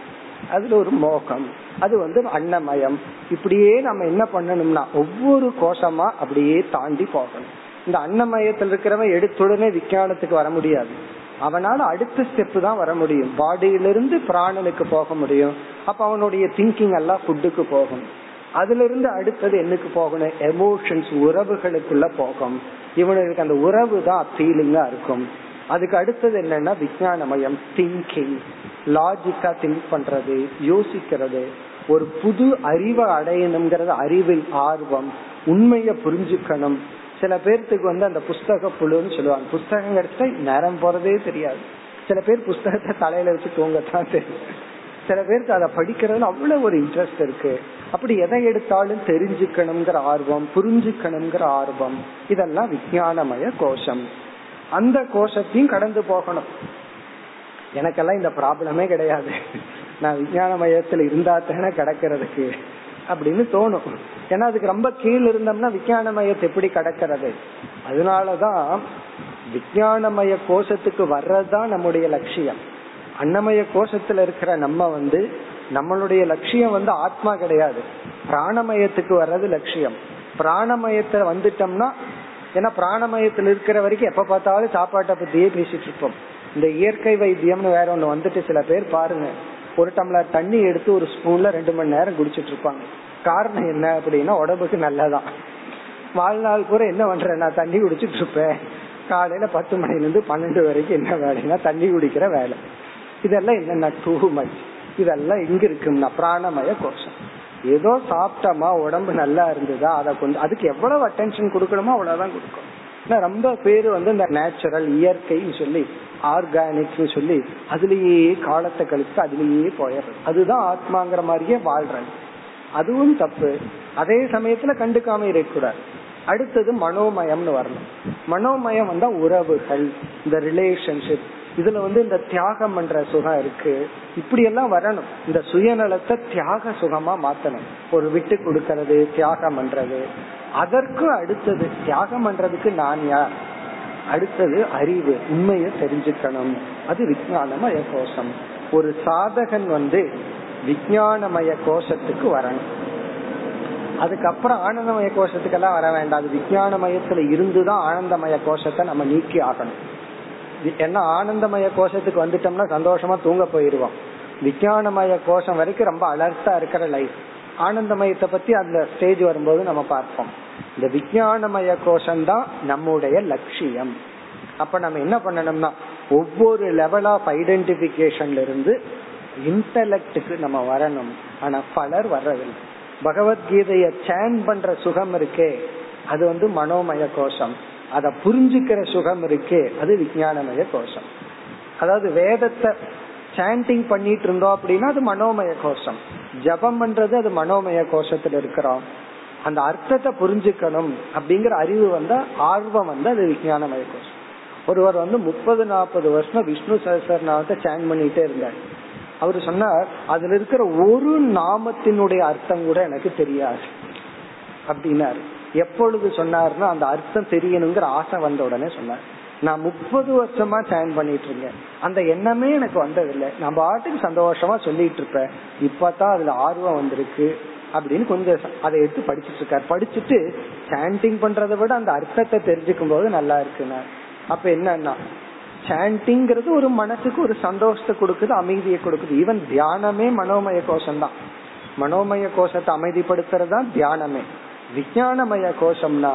அதுல ஒரு மோகம். அது வந்து அன்னமயம். இப்படியே நம்ம என்ன பண்ணணும்னா ஒவ்வொரு கோஷமா அப்படியே தாண்டி போகணும். இந்த அன்னமயத்தில் இருக்கிறவன் எடுத்துடனே விஞ்ஞானத்துக்கு வர முடியாது. அவனால அடுத்த ஸ்டெப் தான் வர முடியும். பாடியிலிருந்து பிராணனுக்கு போக முடியும். அப்ப அவனுடைய திங்கிங் எல்லாம் ஃபுட்டுக்கு போகணும் அதுல இருந்து அடுத்தது என்னக்கு போகணும்? எமோஷன்ஸ் உறவுகளுக்குள்ள போகும். இவனுக்கு அந்த உறவு தான் ஃபீலிங்கா இருக்கும். அதுக்கு அடுத்தது என்னன்னா விஞ்ஞானமயம் திங்கிங் லாஜிக்கா திங்க் பண்றது யோசிக்கிறது. ஒரு புது அறிவை அடையணுங்கிறது அறிவில் ஆர்வம். உண்மைய புரிஞ்சுக்கணும். சில பேர்த்துக்கு வந்து அந்த புஸ்தக புழுன்னு சொல்லுவாங்க. புஸ்தகம் கிடைச்சா நேரம் போறதே தெரியாது. சில பேர் புஸ்தகத்தை தலையில வச்சு தூங்கத்தான் தெரியும். சில பேருக்கு அதை படிக்கிறதுல அவ்வளவு ஒரு இன்ட்ரெஸ்ட் இருக்கு. அப்படி எதை எடுத்தாலும் தெரிஞ்சுக்கணுங்கிற ஆர்வம் புரிஞ்சுக்கணுங்கிற ஆர்வம் இதெல்லாம் விஞ்ஞானமய கோஷம். அந்த கோஷத்தையும் கடந்து போகணும். எனக்கெல்லாம் இந்த ப்ராப்ளமே கிடையாது. நான் விஞ்ஞான மையத்துல இருந்தா தானே கிடக்கிறதுக்கு அப்படின்னு தோணும். ஏன்னா அதுக்கு ரொம்ப கீழ் இருந்தோம்னா விஞ்ஞான மையத்தை எப்படி கடக்கிறது? அதனாலதான் விஞ்ஞானமய கோஷத்துக்கு வர்றதுதான் நம்முடைய லட்சியம். அன்னமய கோஷத்துல இருக்கிற நம்ம வந்து நம்மளுடைய லட்சியம் வந்து ஆத்மா கிடையாது. பிராணமயத்துக்கு வர்றது லட்சியம். பிராணமயத்துல வந்துட்டோம்னா ஏன்னா பிராணமயத்துல இருக்கிற வரைக்கும் எப்ப பார்த்தாலும் சாப்பாட்டை பத்தியே பேசிட்டு இருப்போம். இந்த இயற்கை வைத்தியம்னு வேற ஒண்ணு வந்துட்டு சில பேர் பாருங்க. ஒரு டம்ளர் தண்ணி எடுத்து ஒரு ஸ்பூன்ல ரெண்டு மணி நேரம் குடிச்சிட்டு இருப்பாங்க. காரணம் என்ன அப்படின்னா உடம்புக்கு நல்லதான். வாழ்நாள் பூரா என்ன பண்றேன்? நான் தண்ணி குடிச்சிட்டு இருப்பேன். காலையில பத்து மணில இருந்து பன்னெண்டு வரைக்கும் என்ன வேலைன்னா தண்ணி குடிக்கிற வேலை. இதெல்லாம் என்னென்ன டூ மச் இதெல்லாம் எங்க இருக்கும்னா பிராணமய கோஷம். ஏதோ சாப்பிட்டோமா உடம்பு நல்லா இருந்ததா அதை கொஞ்சம் அதுக்கு எவ்வளவு அட்டென்ஷன் கொடுக்கணுமோ அவ்வளவுதான் கொடுக்கும். ரொம்ப பேர் வந்து இந்த நேச்சுரல் இயற்கைன்னு சொல்லி ஆர்கானிக் சொல்லி அதுலேயே காலத்தை கழித்து அதுலேயே போயிடுறது. அதுதான் ஆத்மாங்கிற மாதிரியே வாழ்றது. அதுவும் தப்பு. அதே சமயத்துல கண்டுக்காம இருக்கக்கூடாது. அடுத்தது மனோமயம்னு வரணும். மனோமயம் வந்தா உறவுகள் இந்த ரிலேஷன்ஷிப் இதுல வந்து இந்த தியாகம் பண்ற சுகம் இருக்கு. இப்படி எல்லாம் வரணும். இந்த சுயநலத்தை தியாக சுகமா மாத்தணும். ஒரு விட்டு கொடுக்கறது தியாகம் பண்றது. அதற்கு அடுத்தது தியாகம் பண்றதுக்கு நான் யார்? அடுத்தது அறிவு உண்மையை தெரிஞ்சுக்கணும். அது விஜயானமய கோஷம். ஒரு சாதகன் வந்து விஜயானமய கோஷத்துக்கு வரணும். அதுக்கப்புறம் ஆனந்தமய கோஷத்துக்கெல்லாம் வர வேண்டாம். அது விஜயானமயத்துல இருந்துதான் ஆனந்தமய கோஷத்தை நம்ம நீக்கி ஆகணும். ஏன்னா ஆனந்தமய கோஷத்துக்கு வந்துட்டோம்னா சந்தோஷமா தூங்க போயிருவோம். விஜயானமய கோஷம் வரைக்கும் ரொம்ப அலர்ட்டா இருக்கிற லைஃப் ஆனந்தமயத்தை பத்தி அந்த ஸ்டேஜ் வரும்போது நம்ம பார்ப்போம். இந்த விஜயானமய கோஷம் தான் நம்முடைய லட்சியம். அப்ப நம்ம என்ன பண்ணணும்னா ஒவ்வொரு லெவல் ஆஃப் ஐடென்டிபிகேஷன்ல இருந்து இன்டலெக்டுக்கு நம்ம வரணும். ஆனா பலர் வர்றதில்லை பகவத்கீதைய சேன் பண்ற சுகம் இருக்கே. அது வந்து மனோமய கோஷம். அத புரிஞ்சுக்கிற சுகம் இருக்கே. அது விஜயானமய கோஷம். அதாவது வேதத்தை சாண்டிங் பண்ணிட்டு இருந்தோம் அப்படின்னா அது மனோமய கோஷம். ஜபம் பண்றது அது மனோமய கோஷத்துல இருக்கிறோம். அந்த அர்த்தத்தை புரிஞ்சுக்கணும் அப்படிங்கிற அறிவு வந்தா ஆர்வம் வந்து அது விஞ்ஞானமய கோஷம். ஒருவர் வந்து முப்பது நாற்பது வருஷம் விஷ்ணு சகசரநாமத்தை சேன் பண்ணிட்டே இருந்தார். அவர் சொன்னார் அதுல இருக்கிற ஒரு நாமத்தினுடைய அர்த்தம் கூட எனக்கு தெரியாது. அப்படின்னாரு. எப்பொழுது சொன்னார்னா அந்த அர்த்தம் தெரியணுங்கிற ஆசை வந்த உடனே சொன்னார். நான் முப்பது வருஷமா சேன் பண்ணிட்டு இருக்கேன் அந்த எண்ணமே எனக்கு வந்ததில்லை. நம்ம பாட்டுக்கு சந்தோஷமா சொல்லிட்டு இருப்பேன் இப்பதான் அதுல ஆர்வம் வந்திருக்கு அப்படின்னு கொஞ்சம் அதை எடுத்து படிச்சுட்டு இருக்காரு படிச்சுட்டு சாண்டிங் பண்றதை விட அந்த அர்த்தத்தை தெரிஞ்சுக்கும் போது நல்லா இருக்குன்னா. அப்ப என்னன்னா சாண்டிங்கிறது ஒரு மனசுக்கு ஒரு சந்தோஷத்தை கொடுக்குது அமைதியை கொடுக்குது. ஈவன் தியானமே மனோமய கோஷம் தான் மனோமய கோஷத்தை அமைதிப்படுத்துறது தான் தியானமே. விஞ்ஞானமய கோஷம்னா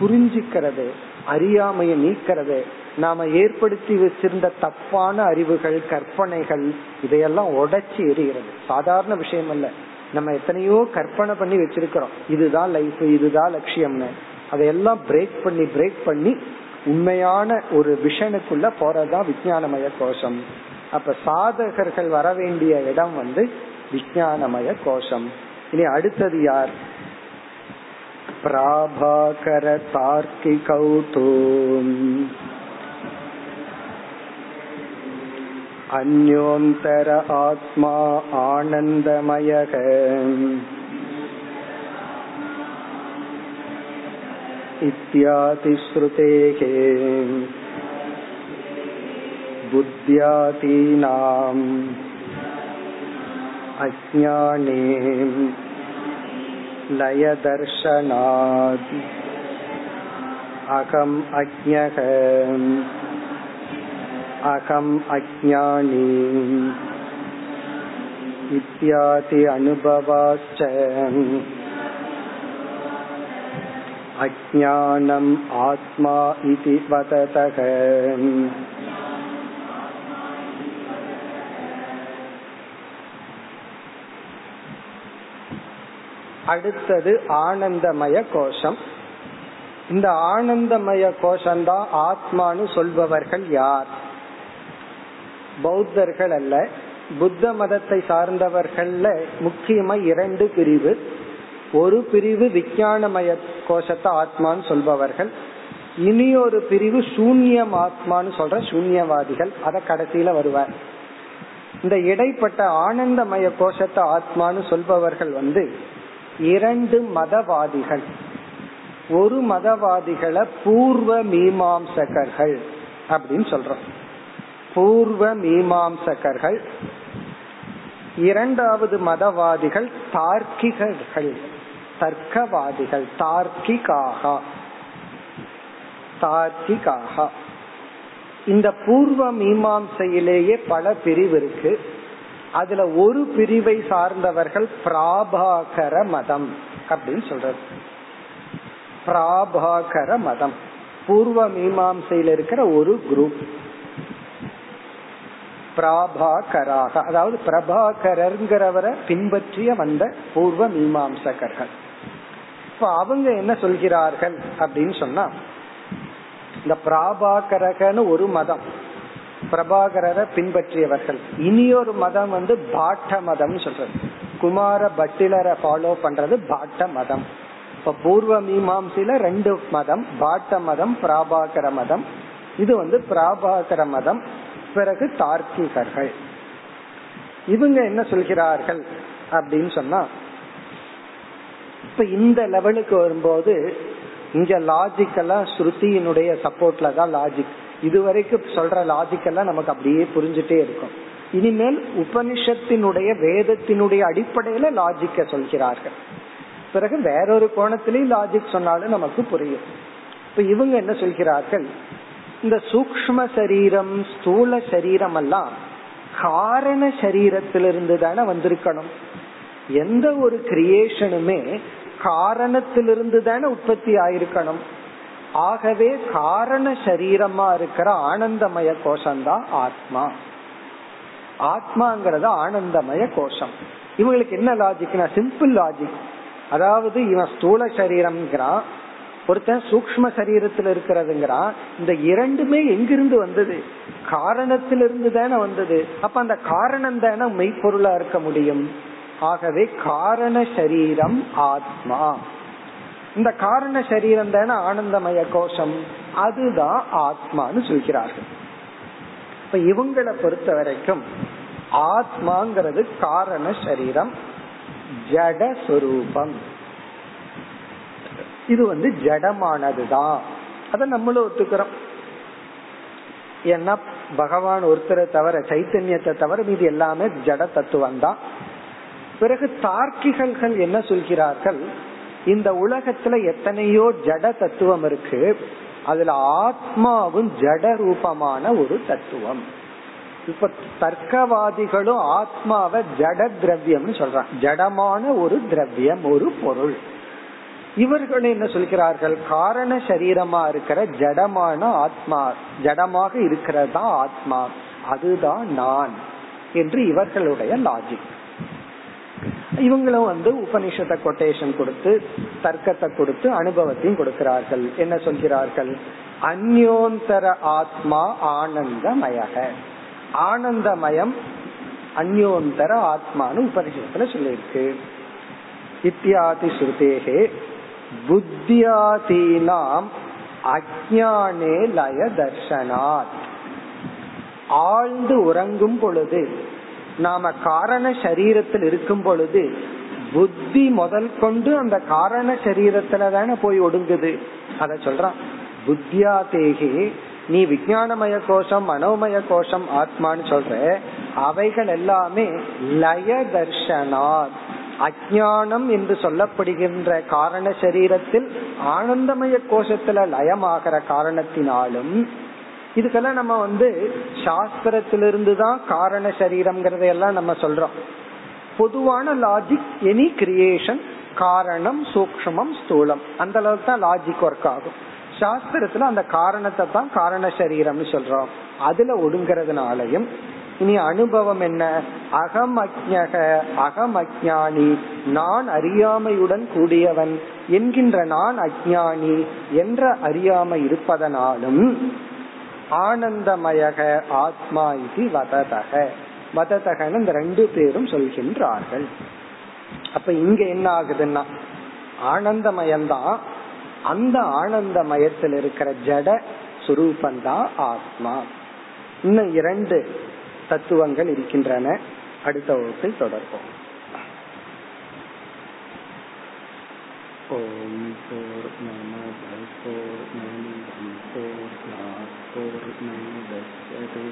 புரிஞ்சுக்கிறது அறியாமையை நீக்கிறது. நாம ஏற்படுத்தி வச்சிருந்த தப்பான அறிவுகள் கற்பனைகள் இதையெல்லாம் உடைச்சி எறிகிறது. சாதாரண விஷயம் அல்ல. நம்ம எத்தனையோ கற்பனை பண்ணி வச்சிருக்கிறோம். இதுதான் லைஃப் இதுதான் லட்சியம்னு. அதையெல்லாம் பிரேக் பண்ணி பிரேக் பண்ணி உண்மையான ஒரு விஷனுக்குள்ள போறதுதான் விஜயானமய கோஷம். அப்ப சாதகர்கள் வர வேண்டிய இடம் வந்து விஜயானமய கோஷம். இனி அடுத்தது யார்? प्राभाकर तार्किकौ तु अन्योन्तर आत्मा आनन्दमयः इत्यादिश्रुतेः बुद्ध्यादीनाम् अज्ञाने लयदर्शनात् अहम् अज्ञः अहम् अज्ञानी इत्यादि अनुभवाश्च अज्ञानम् आत्मा इति वदतः அடுத்தது ஆனந்தமய கோஷம். இந்த ஆனந்தமய கோஷம்தான் ஆத்மானு சொல்பவர்கள் யார்? பௌத்தர்கள் அல்ல புத்த மதத்தை சார்ந்தவர்கள்ல முக்கியமா இரண்டு பிரிவு. ஒரு பிரிவு விஞ்ஞானமய கோஷத்தை ஆத்மான்னு சொல்பவர்கள் இனி ஒரு பிரிவு சூன்யம் ஆத்மான்னு சொல்ற சூன்யவாதிகள் அத கடைசியில வருவார். இந்த இடைப்பட்ட ஆனந்தமய கோஷத்தை ஆத்மான்னு சொல்பவர்கள் வந்து இரண்டு மதவாதிகள். ஒரு மதவாதிகளை பூர்வ மீமாம்சகர்கள் அப்படின்னு சொல்றோம். பூர்வ மீமாம்சகர்கள். இரண்டாவது மதவாதிகள் தார்க்கிகர்கள். தர்க்கவாதிகள். தார்க்கிகாக. தார்க்கிகாக. இந்த பூர்வ மீமாம்சையிலேயே பல பிரிவு இருக்கு. அதுல ஒரு பிரிவை சார்ந்தவர்கள் பிராபாகர மதம் அப்படின்னு சொல்றது. பிராபாகர மதம். பூர்வ மீமாசையில் இருக்கிற ஒரு குரூப் பிராபாகராக அதாவது பிரபாகரங்கிறவரை பின்பற்றிய வந்த பூர்வ மீமாம்சகர்கள். இப்ப அவங்க என்ன சொல்கிறார்கள் அப்படின்னு சொன்னா இந்த பிராபாகரகன்னு ஒரு மதம். பிரபாகரரை பின்பற்றியவர்கள். இனியொரு மதம் வந்து பாட்ட மதம் சொல்றது. குமார பட்டிலரை ஃபாலோ பண்றது பாட்ட மதம். இப்ப பூர்வ மீமாம்சையில ரெண்டு மதம் பாட்ட மதம் பிராபாகர மதம். இது வந்து பிராபாகர மதம் பிறகு தார்க்கிகர்கள். இவங்க என்ன சொல்கிறார்கள் அப்படின்னு சொன்னா இப்ப இந்த லெவலுக்கு வரும்போது இங்க லாஜிக் எல்லாம் ஸ்ருதியினுடைய சப்போர்ட்ல தான் லாஜிக் இதுவரைக்கும் சொல்ற லாஜிக் எல்லாம் நமக்கு அப்படியே புரிஞ்சுட்டே இருக்கும். இனிமேல் உபனிஷத்தினுடைய வேதத்தினுடைய அடிப்படையில லாஜிக்க சொல்கிறார்கள். பிறகு வேறொரு கோணத்திலையும் லாஜிக் சொன்னாலும் நமக்கு புரியும். இப்ப இவங்க என்ன சொல்கிறார்கள்? இந்த சூக்ம சரீரம் ஸ்தூல சரீரம் எல்லாம் காரண சரீரத்திலிருந்து தானே வந்திருக்கணும். எந்த ஒரு கிரியேஷனுமே காரணத்திலிருந்து தானே உற்பத்தி ஆயிருக்கணும். ஆகவே காரண சரீரமா இருக்கிற ஆனந்தமய கோஷம்தான் ஆத்மா. ஆத்மாங்கிறது ஆனந்தமய கோஷம். இவங்களுக்கு என்ன லாஜிக்னா சிம்பிள் லாஜிக் அதாவது இவன் ஸ்தூல சரீரம்ங்கிறான் ஒருத்தன் சூக்ம சரீரத்தில் இருக்கிறதுங்கிறான் இந்த இரண்டுமே எங்கிருந்து வந்தது? காரணத்திலிருந்து தானே வந்தது. அப்ப அந்த காரணம் தானே மெய்ப்பொருளா இருக்க முடியும். ஆகவே காரண சரீரம் ஆத்மா. இந்த காரண சரீரம் தானே ஆனந்தமய கோஷம். அதுதான் ஆத்மான்னு சொல்கிறார்கள். இப்ப இவங்களை பொறுத்த வரைக்கும் ஆத்மாங்கிறது காரண சரீரம் ஜட இது வந்து ஜடமானதுதான். அத நம்மளும் ஒத்துக்கிறோம். ஏன்னா பகவான் ஒருத்தரை தவிர சைத்தன்யத்தை தவிர மீது எல்லாமே ஜட தத்துவம் தான் பிறகு தார்க்கிகர்கள் என்ன சொல்கிறார்கள்? இந்த உலகத்துல எத்தனையோ ஜட தத்துவம் இருக்கு. அதுல ஆத்மாவும் ஜட ரூபமான ஒரு தத்துவம். இப்ப தர்க்கவாதிகளும் ஆத்மாவை ஜட திரவியம்னு சொல்றாங்க. ஜடமான ஒரு திரவியம் ஒரு பொருள். இவர்கள் என்ன சொல்கிறார்கள்? காரண சரீரமா இருக்கிற ஜடமான ஆத்மா ஜடமாக இருக்கிறதா ஆத்மா? அதுதான் நான் என்று இவர்களுடைய லாஜிக் இவங்களும் வந்து உபனிஷத்தை கொட்டேஷன் கொடுத்து தர்க்கத்தை கொடுத்து அனுபவத்தையும் கொடுக்கிறார்கள். என்ன சொல்கிறார்கள்? அந்யோந்தர ஆத்மா ஆனந்தமயக. ஆனந்தமயம் அந்யோந்தர ஆத்மான்னு உபனிஷத்துல சொல்லியிருக்கு. இத்தியாதி ஸ்ருதேகே புத்தியாதீனாம் அஜானே லய தர்ஷனாத். ஆழ்ந்து உறங்கும் பொழுது நாம காரண சரீரத்தில் இருக்கும் பொழுது புத்தி முதல் கொண்டு அந்த காரண சரீரத்துல தானே போய் ஒடுங்குது. அத சொல்றான். புத்தியா தேகி நீ விஜயானமய கோஷம் மனோமய கோஷம் ஆத்மான்னு சொல்ற அவைகள் எல்லாமே லய தர்ஷனார் அஜானம் என்று சொல்லப்படுகின்ற காரண சரீரத்தில் ஆனந்தமய கோஷத்துல லயமாகிற காரணத்தினாலும் இதுக்கெல்லாம் நம்ம வந்து சாஸ்திரத்திலிருந்து தான் காரண சரீரம்ங்கிறத எல்லாம் நம்ம சொல்றோம். பொதுவான லாஜிக் எனி கிரியேஷன் காரணம் சூக்மம் ஸ்தூலம். அந்த அளவுக்கு தான் லாஜிக் ஒர்க் ஆகும். சாஸ்திரத்துல அந்த காரணத்தை தான் காரண சரீரம்னு சொல்றோம். அதுல ஒடுங்கிறதுனாலையும் இனி அனுபவம் என்ன? அகம் அஜக அகம் அஜானி நான் அறியாமையுடன் கூடியவன் என்கின்ற நான் அஜானி என்ற அறியாமை இருப்பதனாலும் ஆனந்தமயக ஆத்மா இது வததக. வததகன்னு இந்த ரெண்டு பேரும் சொல்கின்றார்கள். அப்ப இங்க என்ன ஆகுதுன்னா ஆனந்தமயம்தான் அந்த ஆனந்தமயத்தில் இருக்கிற ஜட சுரூபந்தான் ஆத்மா. இன்னும் இரண்டு தத்துவங்கள் இருக்கின்றன. அடுத்த வகுப்பில் தொடர்போம். ஓம் போர் நம போர் போர் पूर्णमुदच्यते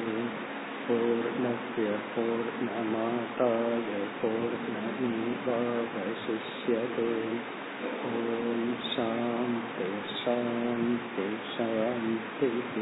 पूर्णस्य पूर्णमादाय पूर्णमेवावशिष्यते ॐ शान्ति शान्ति शान्तिः